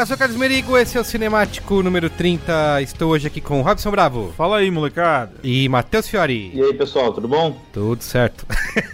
Olá, sou o Carlos Merigo, esse é o Cinemático número 30. Estou hoje aqui com Robson Bravo Fala aí, molecada. e Matheus Fiori. E aí, pessoal, tudo bom? Tudo certo.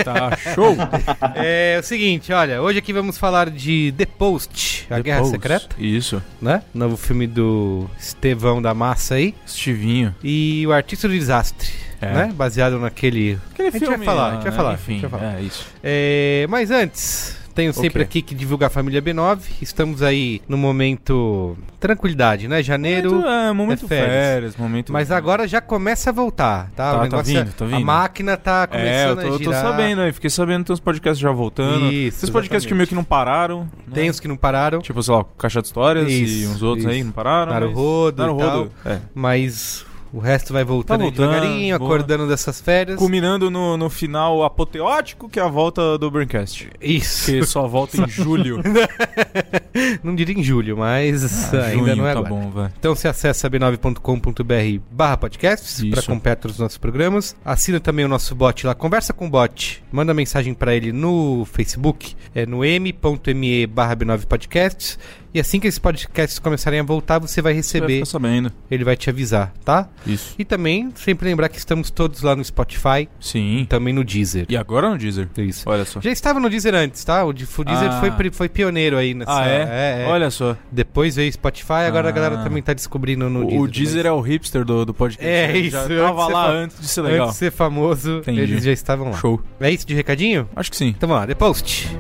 Tá show. é o seguinte, olha, hoje aqui vamos falar de The Post, A Guerra Depois. Secreta, Isso. né? Novo filme do Estevão da Massa aí. Estivinho. E o Artista do Desastre, É. né? Baseado naquele... Aquele a gente vai falar, a gente vai né, falar. Enfim, a gente vai falar. é isso. É, mas antes, tenho sempre Ok. aqui que divulgar a família B9. Estamos aí no momento tranquilidade, né? Janeiro. Momento, é, momento é férias. férias. momento... Mas agora já começa a voltar, tá? Tá, o tá negócio é- vindo, tá A vindo. máquina tá É, eu começando tô, a eu tô girar. sabendo aí. Fiquei sabendo que tem uns podcasts já voltando. Isso, Esses podcasts que meio que não pararam. né? Tem os que não pararam, Tipo, sei lá, Caixa de Histórias e Isso, uns outros aí isso. não pararam. mas- Naruhodo e Naruhodo, é. mas o resto vai voltando, Tá voltando, devagarinho, boa. acordando dessas férias. Culminando no, no final apoteótico, que é a volta do Braincast. Isso. Que só volta em julho. não diria em julho, mas Ah, ainda junho, não é tá agora. bom. Então você acessa b9.com.br barra podcasts para acompanhar todos os nossos programas. Assina também o nosso bot lá, conversa com o bot, manda mensagem para ele no Facebook, é no m.me barra b9 podcasts. E assim que esses podcasts começarem a voltar, você vai Você vai receber, ficar sabendo. ele vai te avisar, tá? Isso. E também, sempre lembrar que estamos todos lá no Spotify, Sim. também no Deezer. E agora no Deezer. Isso. Olha só. Já estava no Deezer antes, tá? O, Deezer Ah. foi, foi pioneiro aí nessa. Ah, é? Olha só. Depois veio Spotify, agora a Ah. galera também tá descobrindo no O, Deezer. o Deezer é o hipster do, do podcast. É Ele isso, Já antes tava lá antes de ser Antes legal. de ser famoso, Entendi. eles já estavam lá. Show. É isso de recadinho? Acho que sim. Então vamos lá, The Post.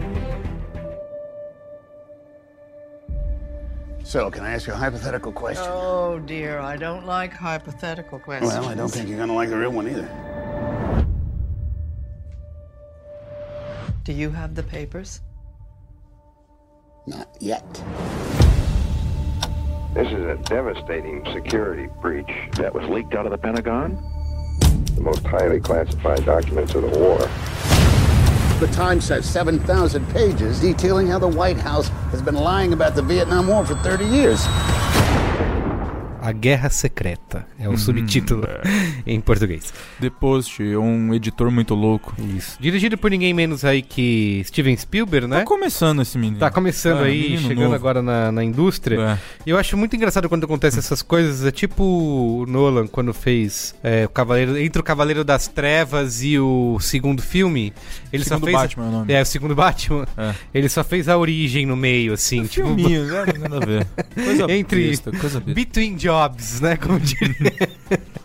So, can I ask you a hypothetical question? Oh dear, I don't like hypothetical questions. well, I don't think you're gonna like the real one either. Do you have the papers? Not yet. This is a devastating security breach that was leaked out of the Pentagon. The most highly classified documents of the war. The Times says 7,000 pages detailing how the White House has been lying about the Vietnam War for 30 years. A Guerra Secreta. É o Hum, subtítulo em português. The Post, um editor muito louco. Isso. Dirigido por ninguém menos aí que Steven Spielberg, né? Tá começando esse menino. Tá começando É, aí, chegando novo. agora na, na indústria. É. E eu acho muito engraçado quando acontecem essas coisas. É tipo o Nolan quando fez é, o Cavaleiro, entre o Cavaleiro das Trevas e o segundo filme. Ele Segundo só fez Batman é o nome. É, o segundo Batman. É. Ele só fez a origem no meio, assim, tipo Filminho, né? Nada a ver. Coisa Entre besta, coisa. Between Jobs. Jobs, né? Como diria.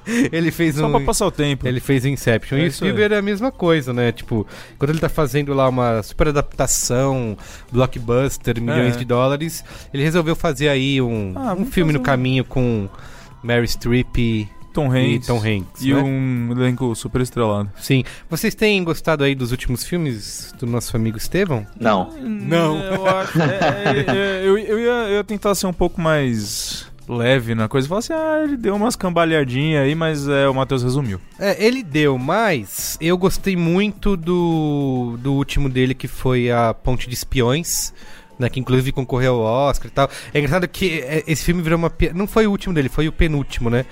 ele fez Só um. pra passar o tempo. Ele fez Inception. É e o. Spielberg é a mesma coisa, né? Tipo, quando ele tá fazendo lá uma super adaptação, blockbuster, milhões É. de dólares, ele resolveu fazer aí um, Ah, um filme fazer no um- caminho com Mary Streep e, Tom e Hanks. Tom Hanks. E né? um elenco super estrelado. Sim. Vocês têm gostado aí dos últimos filmes do nosso amigo Estevão? Não. Não. Eu acho. é, é, é, eu, eu, ia, eu ia tentar ser um pouco mais leve na coisa. Falar assim, ah, ele deu umas cambalhadinhas aí, mas é, o Matheus resumiu. É, ele deu, mas eu gostei muito do, do último dele, que foi a Ponte de Espiões, né, que inclusive concorreu ao Oscar e tal. É engraçado que é, esse filme virou uma... Não foi o último dele, foi o penúltimo, né?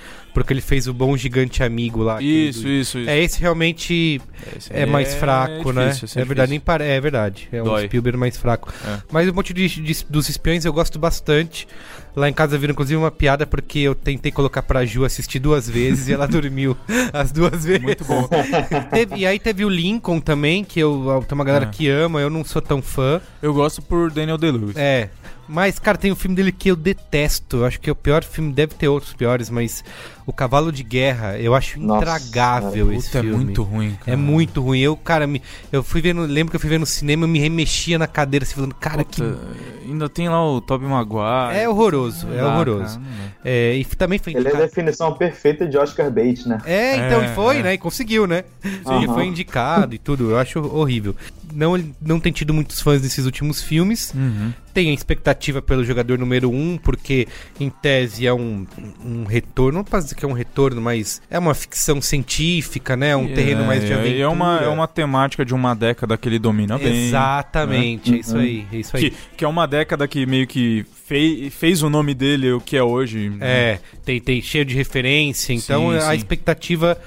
Porque ele fez o Bom Gigante Amigo lá. Isso, do- isso, isso. É, esse realmente Esse é mais fraco, né? difícil, esse É verdade, nem pare... é verdade. É um Dói. Spielberg mais fraco. É. Mas o monte de, de- dos espiões eu gosto bastante. Lá em casa viram inclusive uma piada porque eu tentei colocar pra Ju assistir duas vezes e ela dormiu as duas vezes. Muito bom. Teve- e aí teve o Lincoln também, que eu, tem uma galera É. que ama, eu não sou tão fã. Eu gosto por Daniel Day-Lewis. É. Mas, cara, tem um filme dele que eu detesto. Eu acho que é o pior filme, deve ter outros piores, mas O Cavalo de Guerra, eu acho Nossa, intragável cara, esse Puta, é filme. muito ruim, cara. É muito ruim. Eu, cara, me, eu fui ver no, lembro que eu fui ver no cinema, eu me remexia na cadeira, assim, falando, cara, que Puta, Ainda tem lá o Tobey Maguire. É horroroso, é dá, horroroso. cara. É, e também foi Ele é a indicado. definição perfeita de Oscar Bates, né? É, então, É, e foi, é. né? E conseguiu, né? Aham. E foi indicado e tudo. Eu acho horrível. Não, não tem tido muitos fãs nesses últimos filmes. Uhum. Tem a expectativa pelo jogador número um, porque em tese é um, um retorno. Não posso dizer que é um retorno, mas é uma ficção científica, né? Um terreno mais de É, aventura. e É uma, é uma temática de uma década que ele domina bem. Exatamente, né? é isso aí, é isso aí. Que, que é uma década que meio que fei- fez o nome dele o que é hoje. É, tem, tem cheio de referência, então Sim, a sim. expectativa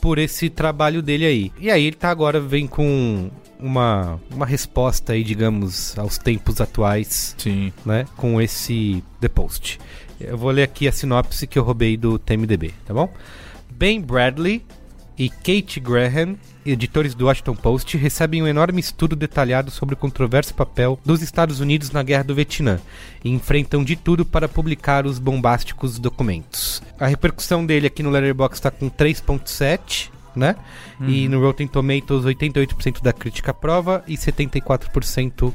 por esse trabalho dele aí. E aí ele tá agora vem com uma, uma resposta aí, digamos, aos tempos atuais, Sim. né, com esse The Post. Eu vou ler aqui a sinopse que eu roubei do TMDB, tá bom? Ben Bradley e Kate Graham, editores do Washington Post, recebem um enorme estudo detalhado sobre o controverso papel dos Estados Unidos na Guerra do Vietnã e enfrentam de tudo para publicar os bombásticos documentos. A repercussão dele aqui no Letterboxd está com 3.7, né? E no Rotten Tomatoes 88% da crítica aprova e 74%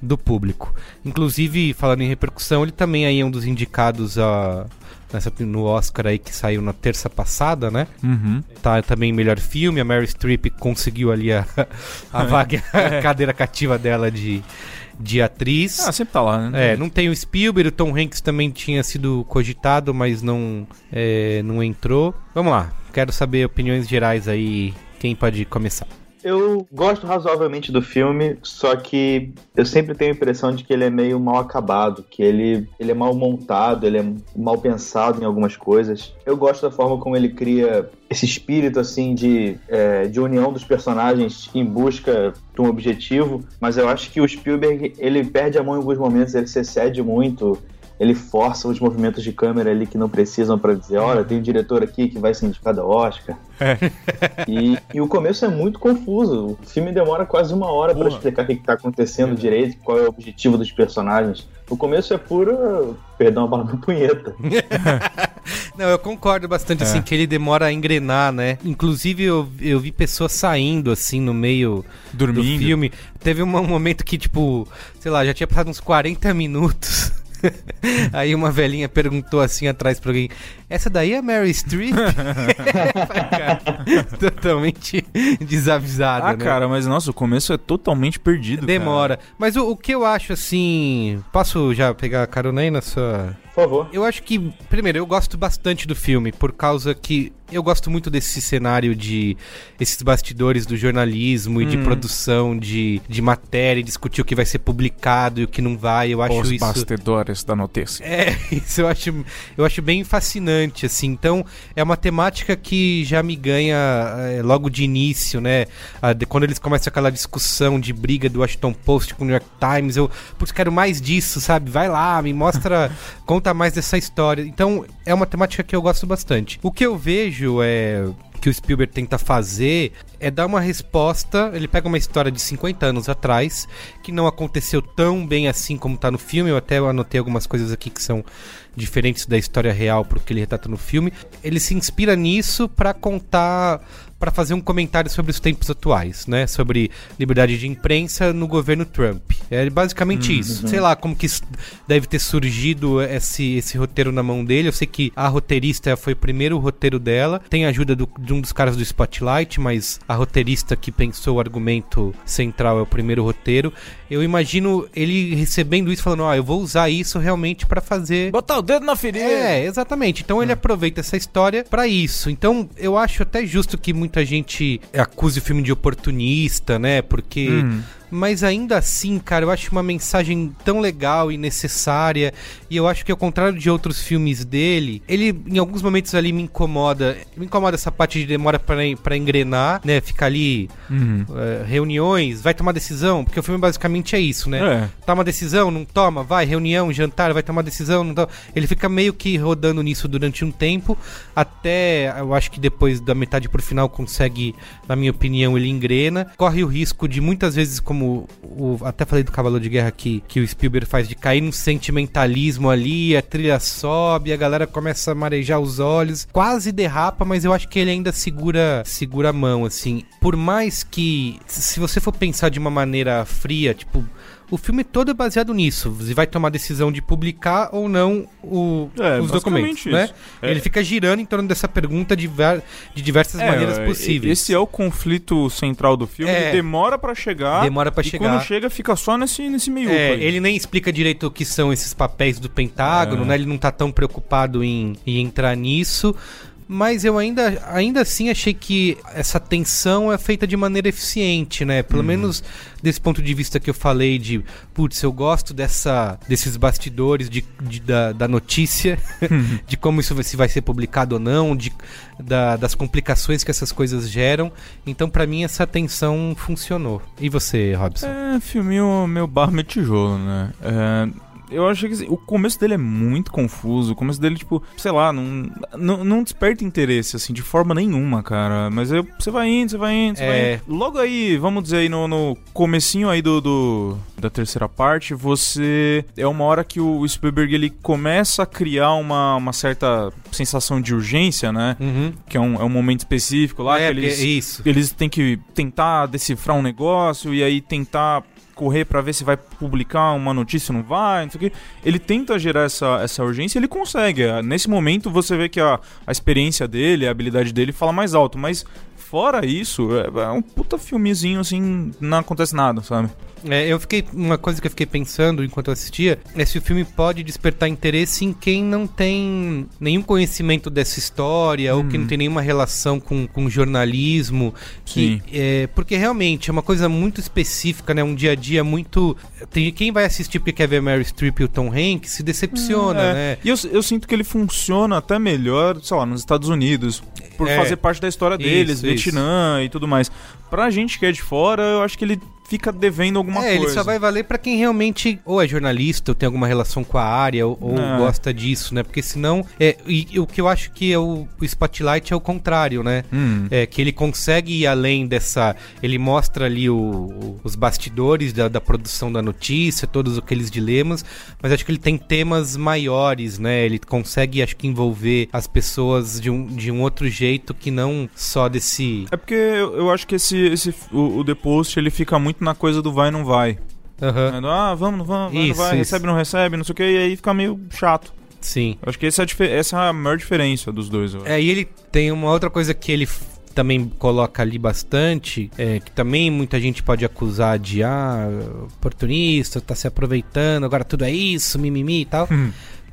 do público. Inclusive, falando em repercussão, ele também aí é um dos indicados a nessa, no Oscar aí que saiu na terça passada, né? Uhum. Tá também melhor filme, a Mary Streep conseguiu ali a, a vaga, a cadeira cativa dela de, de atriz. Ah, sempre tá lá, né? É, não tem o Spielberg, o Tom Hanks também tinha sido cogitado, mas não, é, não entrou. Vamos lá, quero saber opiniões gerais aí. Quem pode começar? Eu gosto razoavelmente do filme, só que eu sempre tenho a impressão de que ele é meio mal acabado, que ele, ele é mal montado, ele é mal pensado em algumas coisas. Eu gosto da forma como ele cria esse espírito assim de, é, de união dos personagens em busca de um objetivo, mas eu acho que o Spielberg ele perde a mão em alguns momentos, ele se excede muito. Ele força os movimentos de câmera ali que não precisam para dizer, olha, tem um diretor aqui que vai ser indicado ao Oscar. E, e o começo é muito confuso. O filme demora quase uma hora para explicar o que está acontecendo direito, qual é o objetivo dos personagens. O começo é pura, perdão, a palavra punheta. Não, eu concordo bastante, É. assim, que ele demora a engrenar, né? Inclusive, eu, eu vi pessoas saindo, assim, no meio Dormindo. do filme. Teve um momento que, tipo, sei lá, já tinha passado uns 40 minutos. Aí uma velhinha perguntou assim atrás pra alguém: Essa daí é a Mary Streep? Cara, totalmente desavisada, Ah, né? cara, mas nossa, o começo é totalmente perdido. Demora. Mas o, o que eu acho assim. Posso já pegar a carona aí na sua. Por favor. Eu acho que, primeiro, eu gosto bastante do filme, por causa que eu gosto muito desse cenário de esses bastidores do jornalismo e de Hum. produção de, de matéria, e discutir o que vai ser publicado e o que não vai. Eu acho Os isso. bastidores da notícia. É, isso eu acho, eu acho bem fascinante, assim. Então, é uma temática que já me ganha é, logo de início, né? Ah, de- quando eles começam aquela discussão de briga do Washington Post com o New York Times, eu, putz, quero mais disso, sabe? Vai lá, me mostra, conta mais dessa história. Então, é uma temática que eu gosto bastante. O que eu vejo é que o Spielberg tenta fazer é dar uma resposta. Ele pega uma história de 50 anos atrás, que não aconteceu tão bem assim como tá no filme. Eu até anotei algumas coisas aqui que são diferentes da história real pro que ele retrata no filme. Ele se inspira nisso para contar para fazer um comentário sobre os tempos atuais, né? Sobre liberdade de imprensa no governo Trump. É basicamente Uhum. isso. Sei lá como que deve ter surgido esse, esse roteiro na mão dele. Eu sei que a roteirista foi o primeiro roteiro dela. Tem a ajuda do- de um dos caras do Spotlight, mas a roteirista que pensou o argumento central é o primeiro roteiro. Eu imagino ele recebendo isso falando, ó, eu vou usar isso realmente para fazer Botar o dedo na ferida. é, exatamente. Então ele aproveita essa história pra isso. Então eu acho até justo que muita gente acuse o filme de oportunista, né? Porque. Hum. Mas ainda assim, cara, eu acho uma mensagem tão legal e necessária. E eu acho que, ao contrário de outros filmes dele, ele, em alguns momentos ali, me incomoda. Me incomoda essa parte de demora pra engrenar, né? Ficar ali, Uhum. eh, reuniões, vai tomar decisão. Porque o filme basicamente é isso, né? É. Toma decisão, não toma, vai, reunião, jantar, vai tomar decisão, não toma. Ele fica meio que rodando nisso durante um tempo, até eu acho que depois da metade pro final consegue, na minha opinião, ele engrena. Corre o risco de muitas vezes, como o, até falei do Cavalo de Guerra aqui, que o Spielberg faz, de cair num sentimentalismo ali, a trilha sobe, a galera começa a marejar os olhos, quase derrapa, mas eu acho que ele ainda segura, segura a mão, assim. Por mais que, se você for pensar de uma maneira fria, tipo, o filme todo é baseado nisso. Você vai tomar a decisão de publicar ou não o- É, os documentos, né? É. Ele fica girando em torno dessa pergunta de, de diversas É, maneiras possíveis. Esse é o conflito central do filme. É. Ele demora pra chegar. Demora pra e chegar. quando chega, fica só nesse, nesse meio. É, ele nem explica direito o que são esses papéis do Pentágono, né? Ele não tá tão preocupado em, em entrar nisso. Mas eu ainda, ainda assim achei que essa tensão é feita de maneira eficiente, né? Pelo Uhum. menos desse ponto de vista que eu falei de, putz, eu gosto dessa, desses bastidores de, de- da, da notícia, Uhum. de como isso vai, se vai ser publicado ou não, de, da- das complicações que essas coisas geram. Então, pra mim, essa tensão funcionou. E você, Robson? É, filminho meu barro meu tijolo, né? É, eu acho que assim, o começo dele é muito confuso. O começo dele, tipo, sei lá, não, não, não desperta interesse, assim, de forma nenhuma, cara. Mas aí você vai indo, você vai indo, você É. vai indo. Logo aí, vamos dizer aí, no, no comecinho aí do, do- da terceira parte, você... É uma hora que o Spielberg, ele começa a criar uma, uma certa sensação de urgência, né? Uhum. Que é um, é um momento específico lá É, que eles... porque- isso. Eles têm que tentar decifrar um negócio e aí tentar correr pra ver se vai publicar uma notícia não vai, não sei o quê. Ele tenta gerar essa, essa urgência ele consegue. É, Nesse momento você vê que a, a experiência dele, a habilidade dele fala mais alto, mas fora isso, é, é um puta filmezinho assim, não acontece nada, sabe? É, eu fiquei. Uma coisa que eu fiquei pensando enquanto eu assistia é se o filme pode despertar interesse em quem não tem nenhum conhecimento dessa história ou que não tem nenhuma relação com, com jornalismo. Que, Sim. é, porque realmente é uma coisa muito específica, né? Um dia a dia muito. Tem, quem vai assistir porque quer ver Mary Streep e o Tom Hanks se decepciona, É, né? E eu, eu sinto que ele funciona até melhor, sei lá, nos Estados Unidos, por É. fazer parte da história deles, Isso, isso. Vietnã e tudo mais. Pra gente que é de fora, eu acho que ele fica devendo alguma é, coisa. ele só vai valer pra quem realmente ou é jornalista ou tem alguma relação com a área ou, ou É. gosta disso, né? Porque senão, é, e, e o que eu acho que é o, o Spotlight é o contrário, né? Hum. É que ele consegue ir além dessa, ele mostra ali o- o- os bastidores da, da produção da notícia, todos aqueles dilemas, mas acho que ele tem temas maiores, né? Ele consegue, acho que envolver as pessoas de um, de um outro jeito que não só desse É porque eu, eu acho que esse, esse o, o The Post ele fica muito na coisa do vai não vai. Do, Ah, vamos, não vamos, vai, não Isso, vai, isso. recebe, não recebe, não sei o que, e aí fica meio chato. Sim. Eu acho que essa é a, essa é a maior diferença dos dois. É, e ele tem uma outra coisa que ele também coloca ali bastante, é, que também muita gente pode acusar de ah, oportunista, tá se aproveitando, agora tudo é isso, mimimi e tal.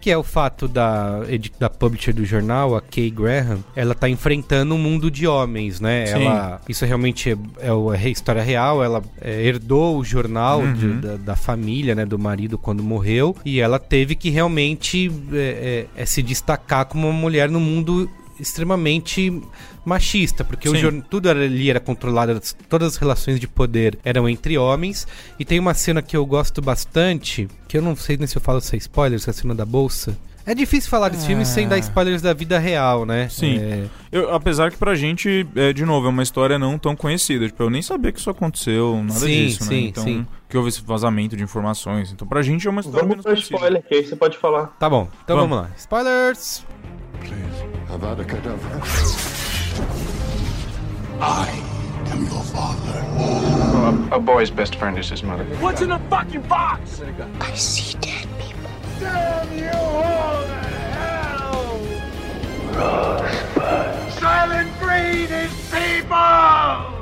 Que é o fato da, da publisher do jornal, a Kay Graham, ela tá enfrentando um mundo de homens, né? Sim. Ela, isso realmente é, é é a história real. Ela é, herdou o jornal de- Uhum. da, da família, né? Do marido quando morreu. E ela teve que realmente é, é, se destacar como uma mulher no mundo extremamente machista, porque o tudo era- ali era controlado, as- todas as relações de poder eram entre homens. E tem uma cena que eu gosto bastante, que eu não sei nem se eu falo se é spoiler, se é a cena da bolsa. É difícil falar desse filme sem dar spoilers da vida real, né? Sim. É, Eu, apesar que pra gente, é, de novo, é uma história não tão conhecida. Tipo, eu nem sabia que isso aconteceu, nada Sim, disso, sim, né? Então, sim. que houve esse vazamento de informações. Então, pra gente é uma história Vamos menos pro conhecida. spoiler, que aí você pode falar. Tá bom, então Vamos. vamos, lá. Spoilers! Kedavra. I am your father. A, a boy's best friend is his mother. What's in the fucking box? I see dead people.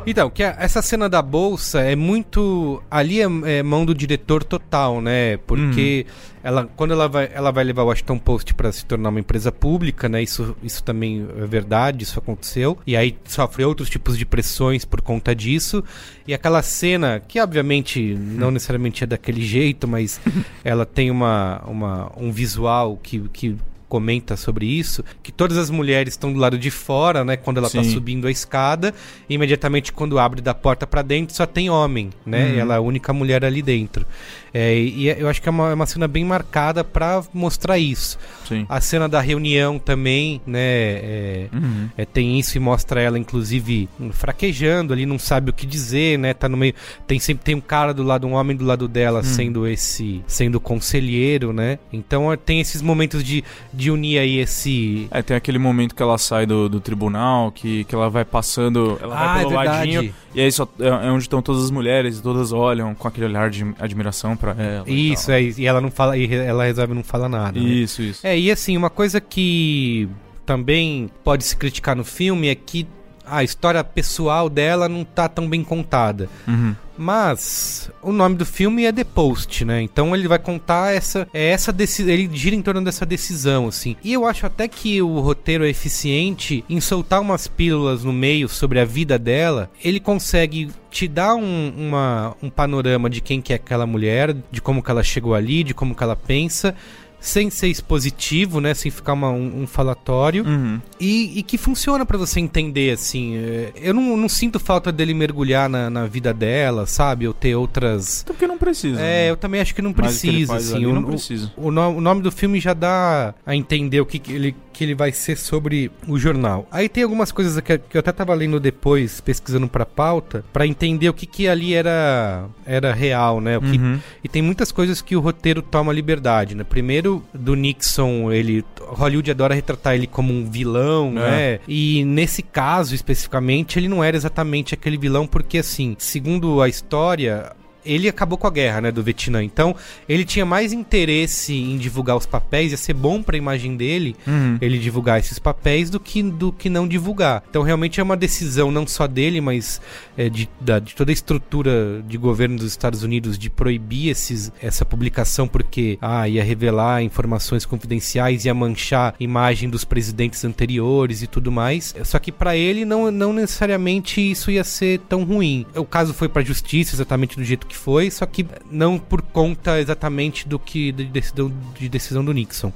Então, que a- essa cena da bolsa é muito. Ali é, é mão do diretor total, né? Porque ela, quando ela vai, ela vai levar o Washington Post para se tornar uma empresa pública, né? Isso, isso também é verdade, isso aconteceu. E aí sofre outros tipos de pressões por conta disso. E aquela cena, que obviamente não necessariamente é daquele jeito, mas ela tem uma, uma, um visual que. que comenta sobre isso, que todas as mulheres estão do lado de fora, né, quando ela tá Sim. subindo a escada, e imediatamente quando abre da porta pra dentro só tem homem, né? Uhum. Ela é a única mulher ali dentro. É, e e eu acho que é uma, é uma cena bem marcada pra mostrar isso. Sim. A cena da reunião também, né? é, Uhum. é, tem isso e mostra ela, inclusive, fraquejando ali, não sabe o que dizer, né? Tá no meio. Tem sempre tem um cara do lado, um homem do lado dela, sendo esse. sendo conselheiro, né? Então é, tem esses momentos de, de unir aí esse. É, tem aquele momento que ela sai do, do tribunal, que, que ela vai passando, ela Ah, vai é pelo verdade. ladinho, e aí só, é, é onde estão todas as mulheres, e todas olham com aquele olhar de admiração pra ela. e Isso, tal. é, e ela não fala, e ela resolve não falar nada. né? Isso, isso. É, e assim, uma coisa que também pode se criticar no filme é que a história pessoal dela não tá tão bem contada. Uhum. Mas o nome do filme é The Post, né? Então ele vai contar essa é essa decisão, ele gira em torno dessa decisão assim. E eu acho até que o roteiro é eficiente em soltar umas pílulas no meio sobre a vida dela. Ele consegue te dar um, uma, um panorama de quem que é aquela mulher, de como que ela chegou ali, de como que ela pensa. Sem ser expositivo, né? Sem ficar uma- um, um falatório Uhum. e, e que funciona pra você entender, assim. é, Eu não, não sinto falta dele mergulhar na, na vida dela, sabe? Ou ter outras. Até porque não precisa. É, né? eu também acho que não o que precisa, faz assim. O, não o- precisa. O, no- o nome do filme já dá a entender o que, que ele, que ele vai ser sobre o jornal. Aí tem algumas coisas que, que eu até tava lendo depois, pesquisando pra pauta, pra entender o que, que ali era, era real, né? Que, Uhum. e tem muitas coisas que o roteiro toma liberdade, né? Primeiro, do Nixon, ele. Hollywood adora retratar ele como um vilão, É. né? E nesse caso, especificamente, ele não era exatamente aquele vilão, porque assim, segundo a história. Ele acabou com a guerra, né, do Vietnã. Então, ele tinha mais interesse em divulgar os papéis, ia ser bom pra imagem dele Uhum. ele divulgar esses papéis do que, do que não divulgar. Então realmente é uma decisão não só dele, mas é, de, da- de toda a estrutura de governo dos Estados Unidos de proibir esses, essa publicação porque ah, ia revelar informações confidenciais, ia manchar a imagem dos presidentes anteriores e tudo mais. Só que pra ele não, não necessariamente isso ia ser tão ruim. O caso foi pra justiça exatamente do jeito que foi, só que não por conta exatamente do que de decisão, de decisão do Nixon.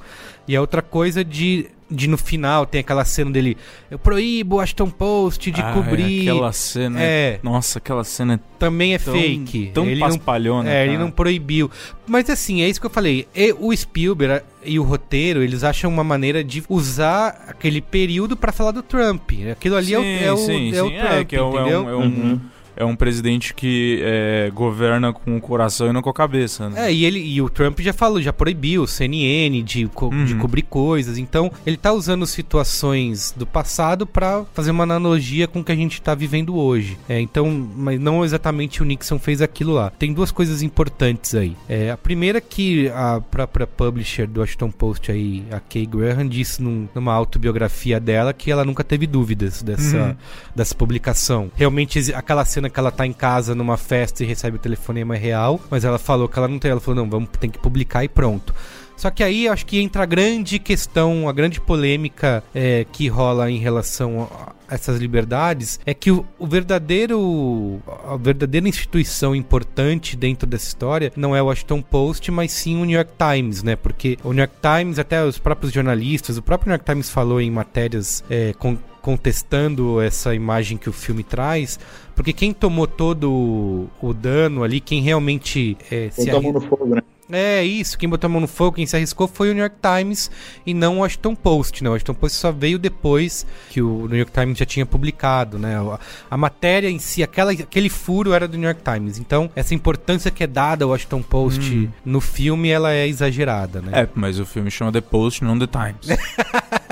E a outra coisa de, de no final tem aquela cena dele, eu proíbo o Washington Post de Ah, cobrir. Aquela cena. É. Nossa, aquela cena é Também é tão, fake. Tão ele não, paspalhona. é, ele cara. não proibiu. Mas assim, é isso que eu falei. E o Spielberg e o roteiro, eles acham uma maneira de usar aquele período pra falar do Trump. Aquilo ali é o, Sim, é o, sim, é o sim. Trump, É, que é, um- é entendeu? um, é, um, é um presidente que é, governa com o coração e não com a cabeça. Né? É, e, ele, e o Trump já falou, já proibiu o CNN de, co- Uhum. de cobrir coisas. Então, ele tá usando situações do passado pra fazer uma analogia com o que a gente tá vivendo hoje. É, então, mas não exatamente o Nixon fez aquilo lá. Tem duas coisas importantes aí. É, a primeira que a própria publisher do Washington Post aí, a Kay Graham, disse num- numa autobiografia dela que ela nunca teve dúvidas dessa, Uhum. dessa publicação. Realmente, aquela cena que ela tá em casa numa festa e recebe o telefonema real, mas ela falou que ela não tem. Ela falou, não, vamos, tem que publicar e pronto. Só que aí acho que entra a grande questão, a grande polêmica é, que rola em relação a essas liberdades é que o, o verdadeiro a verdadeira instituição importante dentro dessa história não é o Washington Post, mas sim o New York Times, né? Porque o New York Times, até os próprios jornalistas, o próprio New York Times falou em matérias é, com- contestando essa imagem que o filme traz, porque quem tomou todo o, o dano ali, quem realmente é, se Botou a arri- mão no fogo, né? É isso, quem botou a mão no fogo, quem se arriscou foi o New York Times e não o Washington Post, né? O Washington Post só veio depois que o New York Times já tinha publicado, né? A, a matéria em si, aquela, aquele furo era do New York Times. Então, essa importância que é dada ao Washington Post Hum. no filme, ela é exagerada, né? É, mas o filme chama The Post, não The Times.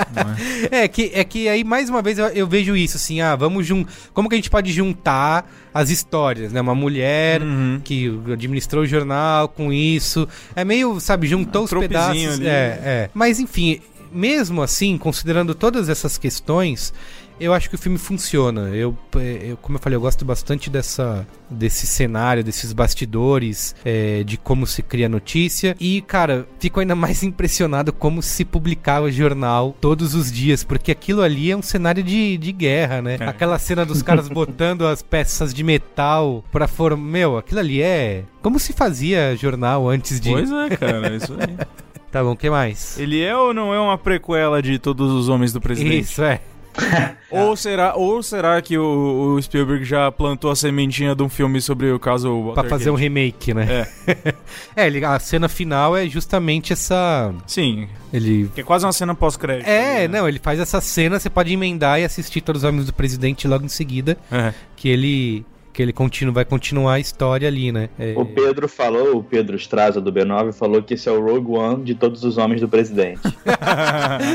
É que, é que aí, mais uma vez, eu, eu vejo isso, assim, ah, vamos jun... Como que a gente pode juntar as histórias, né? Uma mulher Uhum. que administrou o jornal com isso. É meio, sabe, juntou os pedaços. ali. É, é. Mas, enfim, mesmo assim, considerando todas essas questões, eu acho que o filme funciona. Eu, eu como eu falei, eu gosto bastante dessa, desse cenário, desses bastidores, é, de como se cria notícia. E, cara, fico ainda mais impressionado como se publicava jornal todos os dias, porque aquilo ali é um cenário de, de guerra, né? É. Aquela cena dos caras botando as peças de metal pra formar. Meu, aquilo ali é. Como se fazia jornal antes de. Pois é, cara, isso aí. Tá bom, o que mais? Ele é ou não é uma prequela de Todos os Homens do Presidente? Isso, é. Ou será, ou será que o, o Spielberg já plantou a sementinha de um filme sobre o caso Pra Watergate? fazer um remake, né? É. É, ele- a cena final é justamente essa. Sim, Ele. que é quase uma cena pós-crédito. É, né? não, ele faz essa cena, você pode emendar e assistir Todos os Homens do Presidente logo em seguida, É. que ele. Que ele continua, vai continuar a história ali, né? É, O Pedro falou, o Pedro Straza do B9 falou que esse é o Rogue One de todos os homens do presidente.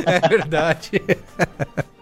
é verdade.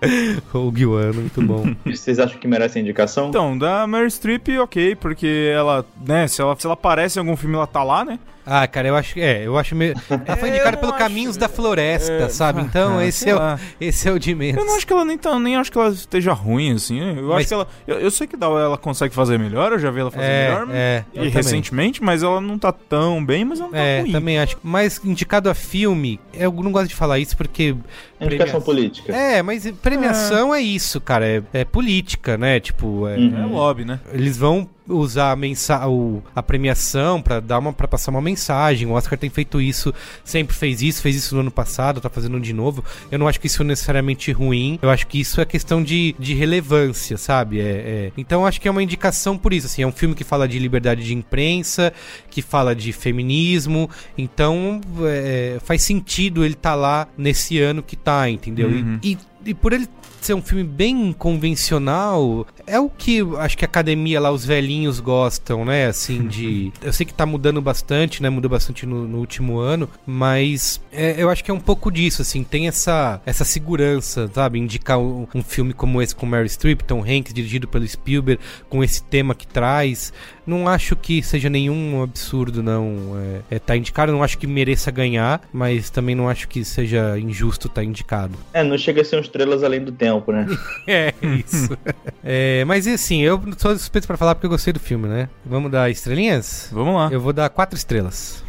Rogue One, muito bom. Vocês acham que merece a indicação? Então, da Mary Streep, ok, porque ela, né, se ela, se ela aparece em algum filme, ela tá lá, né? Ah, cara, eu acho que. É, eu acho meio. Ela foi É, indicada pelo Caminhos da Floresta, é, sabe? ah, Então, ah, esse, é o, lá. esse é o de menos. Eu não acho que ela nem, tá, nem acho que ela esteja ruim, assim. Eu Mas- acho que ela. Eu, eu sei que dá- ela consegue fazer melhor, eu já vi ela fazer É, melhor. é, e recentemente, mas ela não tá tão bem, mas ela não É, tá ruim. também acho. Mas indicado a filme, eu não gosto de falar isso porque. Indicação premia- política. É, mas premiação é, isso, cara. É, é política, né? Tipo, é- Uhum. É lobby, né? eles vão usar a, mensa o- a premiação pra dar uma para passar uma mensagem. O Oscar tem feito isso, sempre fez isso, fez isso no ano passado, tá fazendo de novo. Eu não acho que isso é necessariamente ruim. Eu acho que isso é questão de, de relevância, sabe? É, é- Então acho que é uma indicação por isso. Assim, é um filme que fala de liberdade de imprensa, que fala de feminismo. Então é, faz sentido ele estar lá nesse ano que tá, entendeu? E- Uhum. e, e por ele ser um filme bem convencional, é o que acho que a academia lá, os velhinhos gostam, né? Assim, de. Eu sei que tá mudando bastante, né? Mudou bastante no, no último ano, mas é, eu acho que é um pouco disso, assim, tem essa, essa segurança, sabe? Indicar um, um filme como esse com Mary Streep, Tom Hanks, dirigido pelo Spielberg, com esse tema que traz. Não acho que seja nenhum absurdo, não. É, é, tá indicado, não acho que mereça ganhar, mas também não acho que seja injusto tá indicado. É, não chega a ser um estrelas além do tempo, né? É, isso. É, mas e assim, eu sou suspeito pra falar porque eu gostei do filme, né? Vamos dar estrelinhas? Vamos lá. Eu vou dar quatro estrelas.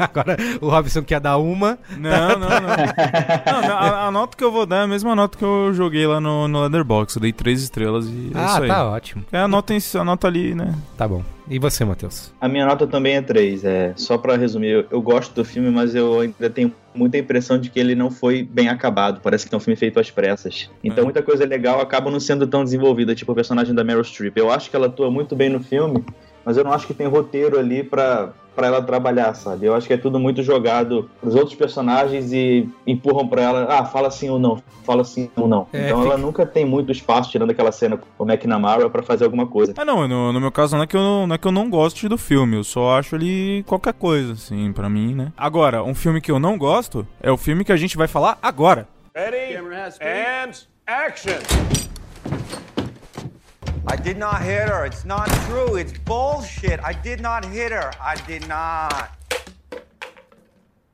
Agora o Robson quer dar uma. Não, não, não. Não, não, a, a nota que eu vou dar é a mesma nota que eu joguei lá no, no Letterboxd. Eu dei três estrelas e é ah, isso aí. tá ótimo. É a nota, a nota ali, né? Tá bom. E você, Matheus? A minha nota também é 3. É, só pra resumir, eu, eu gosto do filme, mas eu ainda tenho muita impressão de que ele não foi bem acabado. Parece que é um filme feito às pressas. Então É. muita coisa legal acaba não sendo tão desenvolvida, tipo o personagem da Meryl Streep. Eu acho que ela atua muito bem no filme, mas eu não acho que tem roteiro ali pra, pra ela trabalhar, sabe? Eu acho que é tudo muito jogado pros outros personagens e empurram pra ela, ah, fala sim ou não, fala sim ou não. É, então fica- ela nunca tem muito espaço, tirando aquela cena com o McNamara, pra fazer alguma coisa. Ah, não, no, no meu caso não é, que eu não, não é que eu não goste do filme, eu só acho ele qualquer coisa, assim, pra mim, né? Agora, um filme que eu não gosto é o filme que a gente vai falar agora. Ready? And action! I did not hit her. It's not true. It's bullshit. I did not hit her. I did not.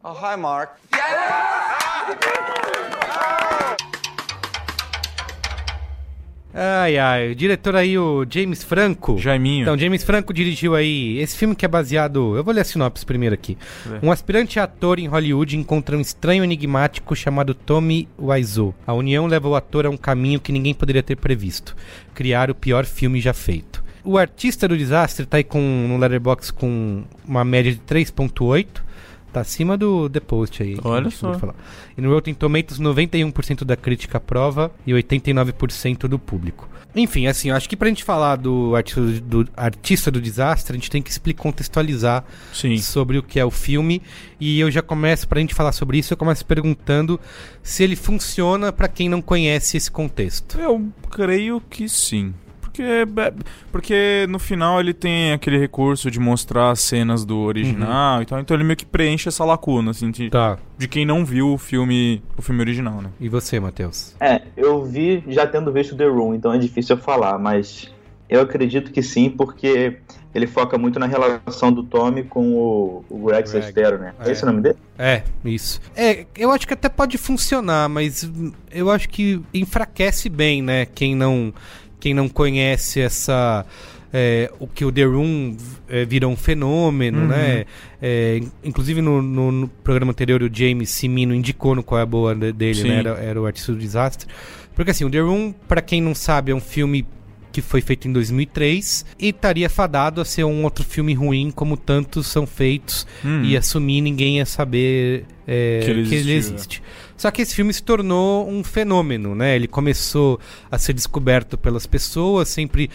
Oh, hi, Mark. Ai, ai. O diretor aí, o James Franco. Jaiminho. Então, James Franco dirigiu aí esse filme que é baseado. Eu vou ler a sinopse primeiro aqui. Um aspirante ator em Hollywood encontra um estranho enigmático chamado Tommy Wiseau. A união leva o ator a um caminho que ninguém poderia ter previsto: criar o pior filme já feito. O artista do desastre tá aí com, no Letterboxd com uma média de 3.8. Tá acima do The Post aí. Olha só. E no Rotten Tomatoes, 91% da crítica aprova e 89% do público. Enfim, assim, acho que pra gente falar do artista do, artista do desastre, a gente tem que explicar, contextualizar Sim. sobre o que é o filme. E eu já começo, pra gente falar sobre isso, eu começo perguntando se ele funciona pra quem não conhece esse contexto. Eu creio que sim. Porque, é, porque no final ele tem aquele recurso de mostrar as cenas do original e tal, então ele meio que preenche essa lacuna, assim, de, Tá. de quem não viu o filme, o filme original, né? E você, Matheus? É, eu vi já tendo visto The Room, então é difícil eu falar, mas eu acredito que sim, porque ele foca muito na relação do Tommy com o, o Greg, Greg. Sestero, né? É. É. esse o nome dele? É, isso. É, eu acho que até pode funcionar, mas eu acho que enfraquece bem, né? Quem não, quem não conhece essa. é, o que o The Room é, virou um fenômeno, Uhum. né? É, in- inclusive no, no- no programa anterior o James Simino indicou no qual é a boa de- dele, Sim. né? Era, era o Artista do Desastre. Porque assim, o The Room, pra quem não sabe, é um filme que foi feito em 2003 e estaria fadado a ser um outro filme ruim como tantos são feitos Hum. e assumir ninguém ia saber é, Que ele que ele existe. Só que esse filme se tornou um fenômeno, né? Ele começou a ser descoberto pelas pessoas, sempre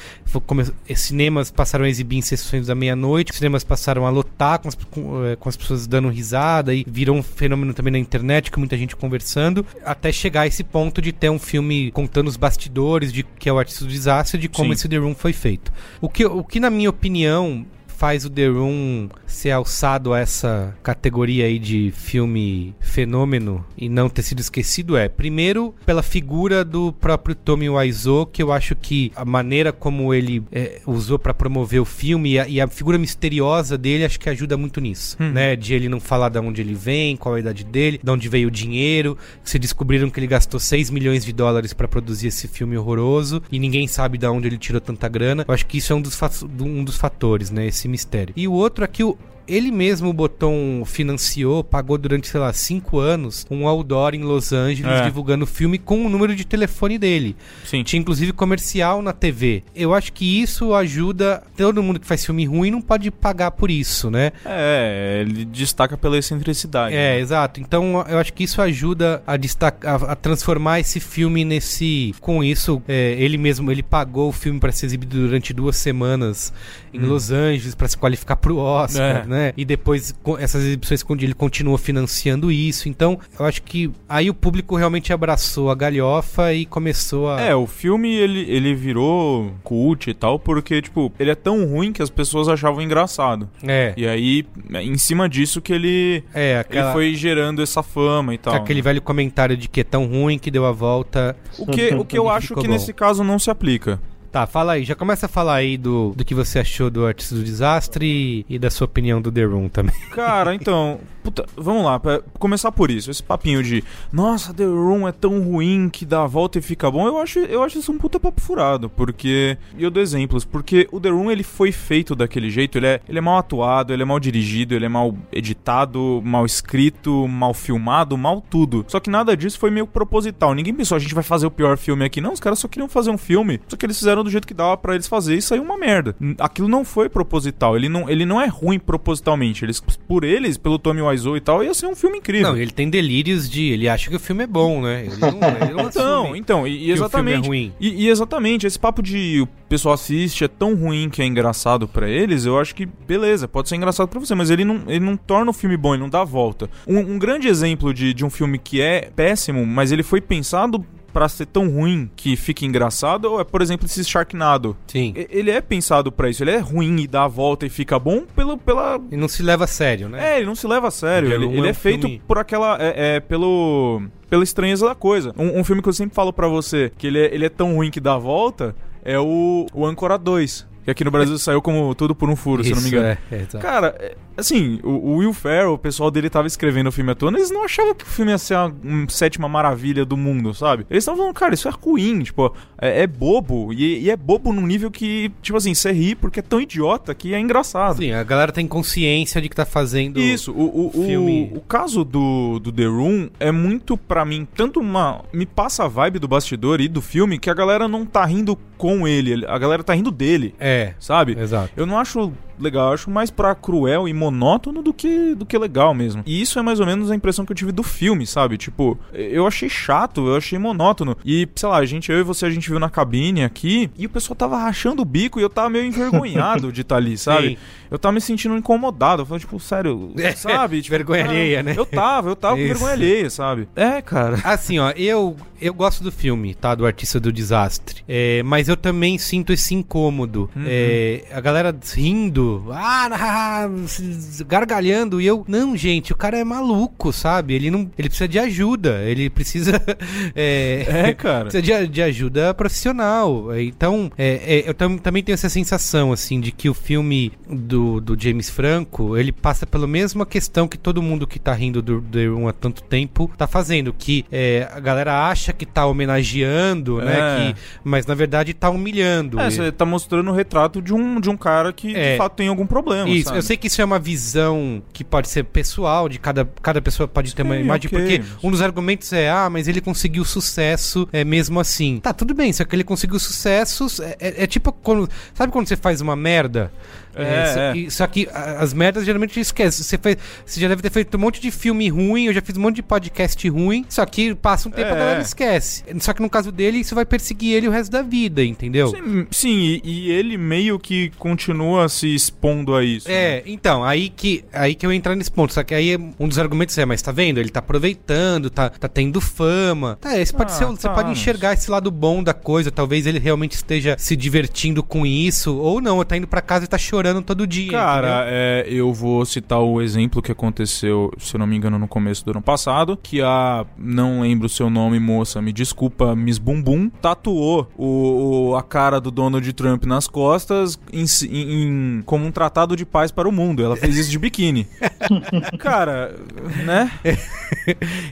come- eh, cinemas passaram a exibir em sessões da meia-noite, cinemas passaram a lotar com as, com, eh, com as pessoas dando risada e virou um fenômeno também na internet com muita gente conversando, até chegar a esse ponto de ter um filme contando os bastidores de que é o artista do desastre, de como Sim. esse The Room foi feito. O que, o que na minha opinião faz o The Room ser alçado a essa categoria aí de filme fenômeno e não ter sido esquecido é, primeiro, pela figura do próprio Tommy Wiseau, que eu acho que a maneira como ele é, usou pra promover o filme e a, e a figura misteriosa dele acho que ajuda muito nisso, Hum. né? De ele não falar de onde ele vem, qual a idade dele, de onde veio o dinheiro, se descobriram que ele gastou 6 milhões de dólares pra produzir esse filme horroroso e ninguém sabe de onde ele tirou tanta grana. Eu acho que isso é um dos, um dos fatores, né? Esse mistério. E o outro é que o, ele mesmo botou um, financiou, pagou durante, sei lá, cinco anos, um outdoor em Los Angeles É. divulgando o filme com o número de telefone dele. Sim. Tinha inclusive comercial na TV. Eu acho que isso ajuda. Todo mundo que faz filme ruim não pode pagar por isso, né? É, ele destaca pela excentricidade. É, né? exato. Então eu acho que isso ajuda a destacar, a, a transformar esse filme nesse. Com isso, é, ele mesmo ele pagou o filme para ser exibido durante duas semanas em Los Angeles para se qualificar pro Oscar, É. né? E depois com essas exibições ele continua financiando isso. Então eu acho que aí o público realmente abraçou a galhofa e começou a. É, o filme ele, ele virou cult e tal, porque, tipo, ele é tão ruim que as pessoas achavam engraçado. É. E aí, em cima disso que ele, É, aquela, ele foi gerando essa fama e tal. aquele velho comentário de que é tão ruim que deu a volta. O que, o que eu acho que bom. nesse caso não se aplica. Tá, fala aí. Já começa a falar aí do, do que você achou do Artista do Desastre e, e da sua opinião do The Room também. Cara, então, puta, vamos lá, pra começar por isso. Esse papinho de, nossa, The Room é tão ruim que dá a volta e fica bom. Eu acho, eu acho isso um puta papo furado, porque e eu dou exemplos, porque o The Room ele foi feito daquele jeito, ele é, ele é mal atuado, ele é mal dirigido, ele é mal editado, mal escrito, mal filmado, mal tudo. Só que nada disso foi meio proposital. Ninguém pensou, a gente vai fazer o pior filme aqui. Não, os caras só queriam fazer um filme, só que eles fizeram do jeito que dava pra eles fazer e saiu uma merda. Aquilo não foi proposital, ele não, ele não é ruim propositalmente. Eles, por eles, pelo Tommy Wiseau e tal, ia ser um filme incrível. Não, ele tem delírios de. Ele acha que o filme é bom, né? Ele não, ele não Então, então, e, e que o filme exatamente. é ruim. E, e exatamente, esse papo de o pessoal assiste é tão ruim que é engraçado pra eles, eu acho que beleza, pode ser engraçado pra você, mas ele não, ele não torna o filme bom, ele não dá a volta. Um, um grande exemplo de, de um filme que é péssimo, mas ele foi pensado pra ser tão ruim que fica engraçado, é, por exemplo, esse Sharknado. Sim. E- Ele é pensado pra isso, ele é ruim e dá a volta e fica bom pelo, pela, E não se leva a sério, né? é, ele não se leva a sério. Ele, Room ele é é, um feito filme- por aquela. É, é, pelo. Pela estranheza da coisa. Um, um filme que eu sempre falo pra você, que ele é, ele é tão ruim que dá a volta, é o, o Ancora 2. Que aqui no Brasil saiu como Tudo por um Furo, se eu não me Isso, engano. é, é, exato. Cara, é, assim, o, o Will Ferrell, o pessoal dele tava escrevendo o filme à toa, eles não achavam que o filme ia ser a um, sétima maravilha do mundo, sabe? Eles estavam falando, cara, isso é ruim, tipo, é, é bobo, e, e é bobo num nível que, tipo assim, você ri porque é tão idiota que é engraçado. Sim, a galera tem consciência de que tá fazendo. Isso, o, o, o- filme- o, caso do, do The Room é muito pra mim, tanto uma. Me passa a vibe do bastidor e do filme que a galera não tá rindo com ele, a galera tá rindo dele. É, Sabe? exato. Eu não acho legal, eu acho mais pra cruel e monótono do que, do que legal mesmo. E isso é mais ou menos a impressão que eu tive do filme, sabe? Tipo, eu achei chato, eu achei monótono. E, sei lá, a gente, eu e você, a gente viu na cabine aqui e o pessoal tava rachando o bico e eu tava meio envergonhado de estar ali, sabe? Sim. Eu tava me sentindo incomodado. Eu falei, tipo, sério, sabe? Tipo, Vergonha cara, alheia, né? Eu tava, eu tava com vergonha alheia, sabe? É, cara. Assim, ó, eu, eu gosto do filme, tá? Do Artista do Desastre. É, mas eu também sinto esse incômodo. Uhum. É, a galera rindo, ah, ah, gargalhando, e eu, não, gente, o cara é maluco, sabe? Ele não. Ele precisa de ajuda. Ele precisa. É, É, cara. precisa de, de ajuda profissional. Então, é, é, eu tam- também tenho essa sensação, assim, de que o filme do, do James Franco, ele passa pela mesma questão que todo mundo que tá rindo do The Room há tanto tempo tá fazendo, que é, a galera acha que tá homenageando, É. né? Que, mas na verdade tá humilhando. É, E- você tá mostrando o retrato de um, de um cara que É. de fato tem algum problema. Isso, sabe? eu sei que isso é uma visão que pode ser pessoal, de cada, cada pessoa pode ter uma Sim, imagem, ok. porque um dos argumentos é, ah, mas ele conseguiu sucesso é, mesmo assim. Tá, tudo bem, só que ele conseguiu sucessos, é, é- é tipo quando, sabe quando você faz uma merda? É, só, é. que- só que as merdas geralmente esquece. Você, fez, você já deve ter feito um monte de filme ruim, eu já fiz um monte de podcast ruim, só que passa um tempo É. a galera esquece. Só que no caso dele, isso vai perseguir ele o resto da vida, entendeu? Sim, sim, e, e ele meio que continua se expondo a isso. né? É, então, aí que, aí que eu entrar nesse ponto. Só que aí um dos argumentos é, mas tá vendo? Ele tá aproveitando, tá, tá tendo fama. Tá, esse pode Ah, ser, você tá, pode mas- enxergar esse lado bom da coisa. Talvez ele realmente esteja se divertindo com isso. Ou não, tá indo pra casa e tá chorando todo dia. Cara, é, eu vou citar o exemplo que aconteceu, se eu não me engano, no começo do ano passado, que a, não lembro o seu nome, moça, me desculpa, Miss Bumbum, tatuou o, o- a cara do Donald Trump nas costas em, em- em- como um tratado de paz para o mundo. Ela fez isso de biquíni. Cara, né?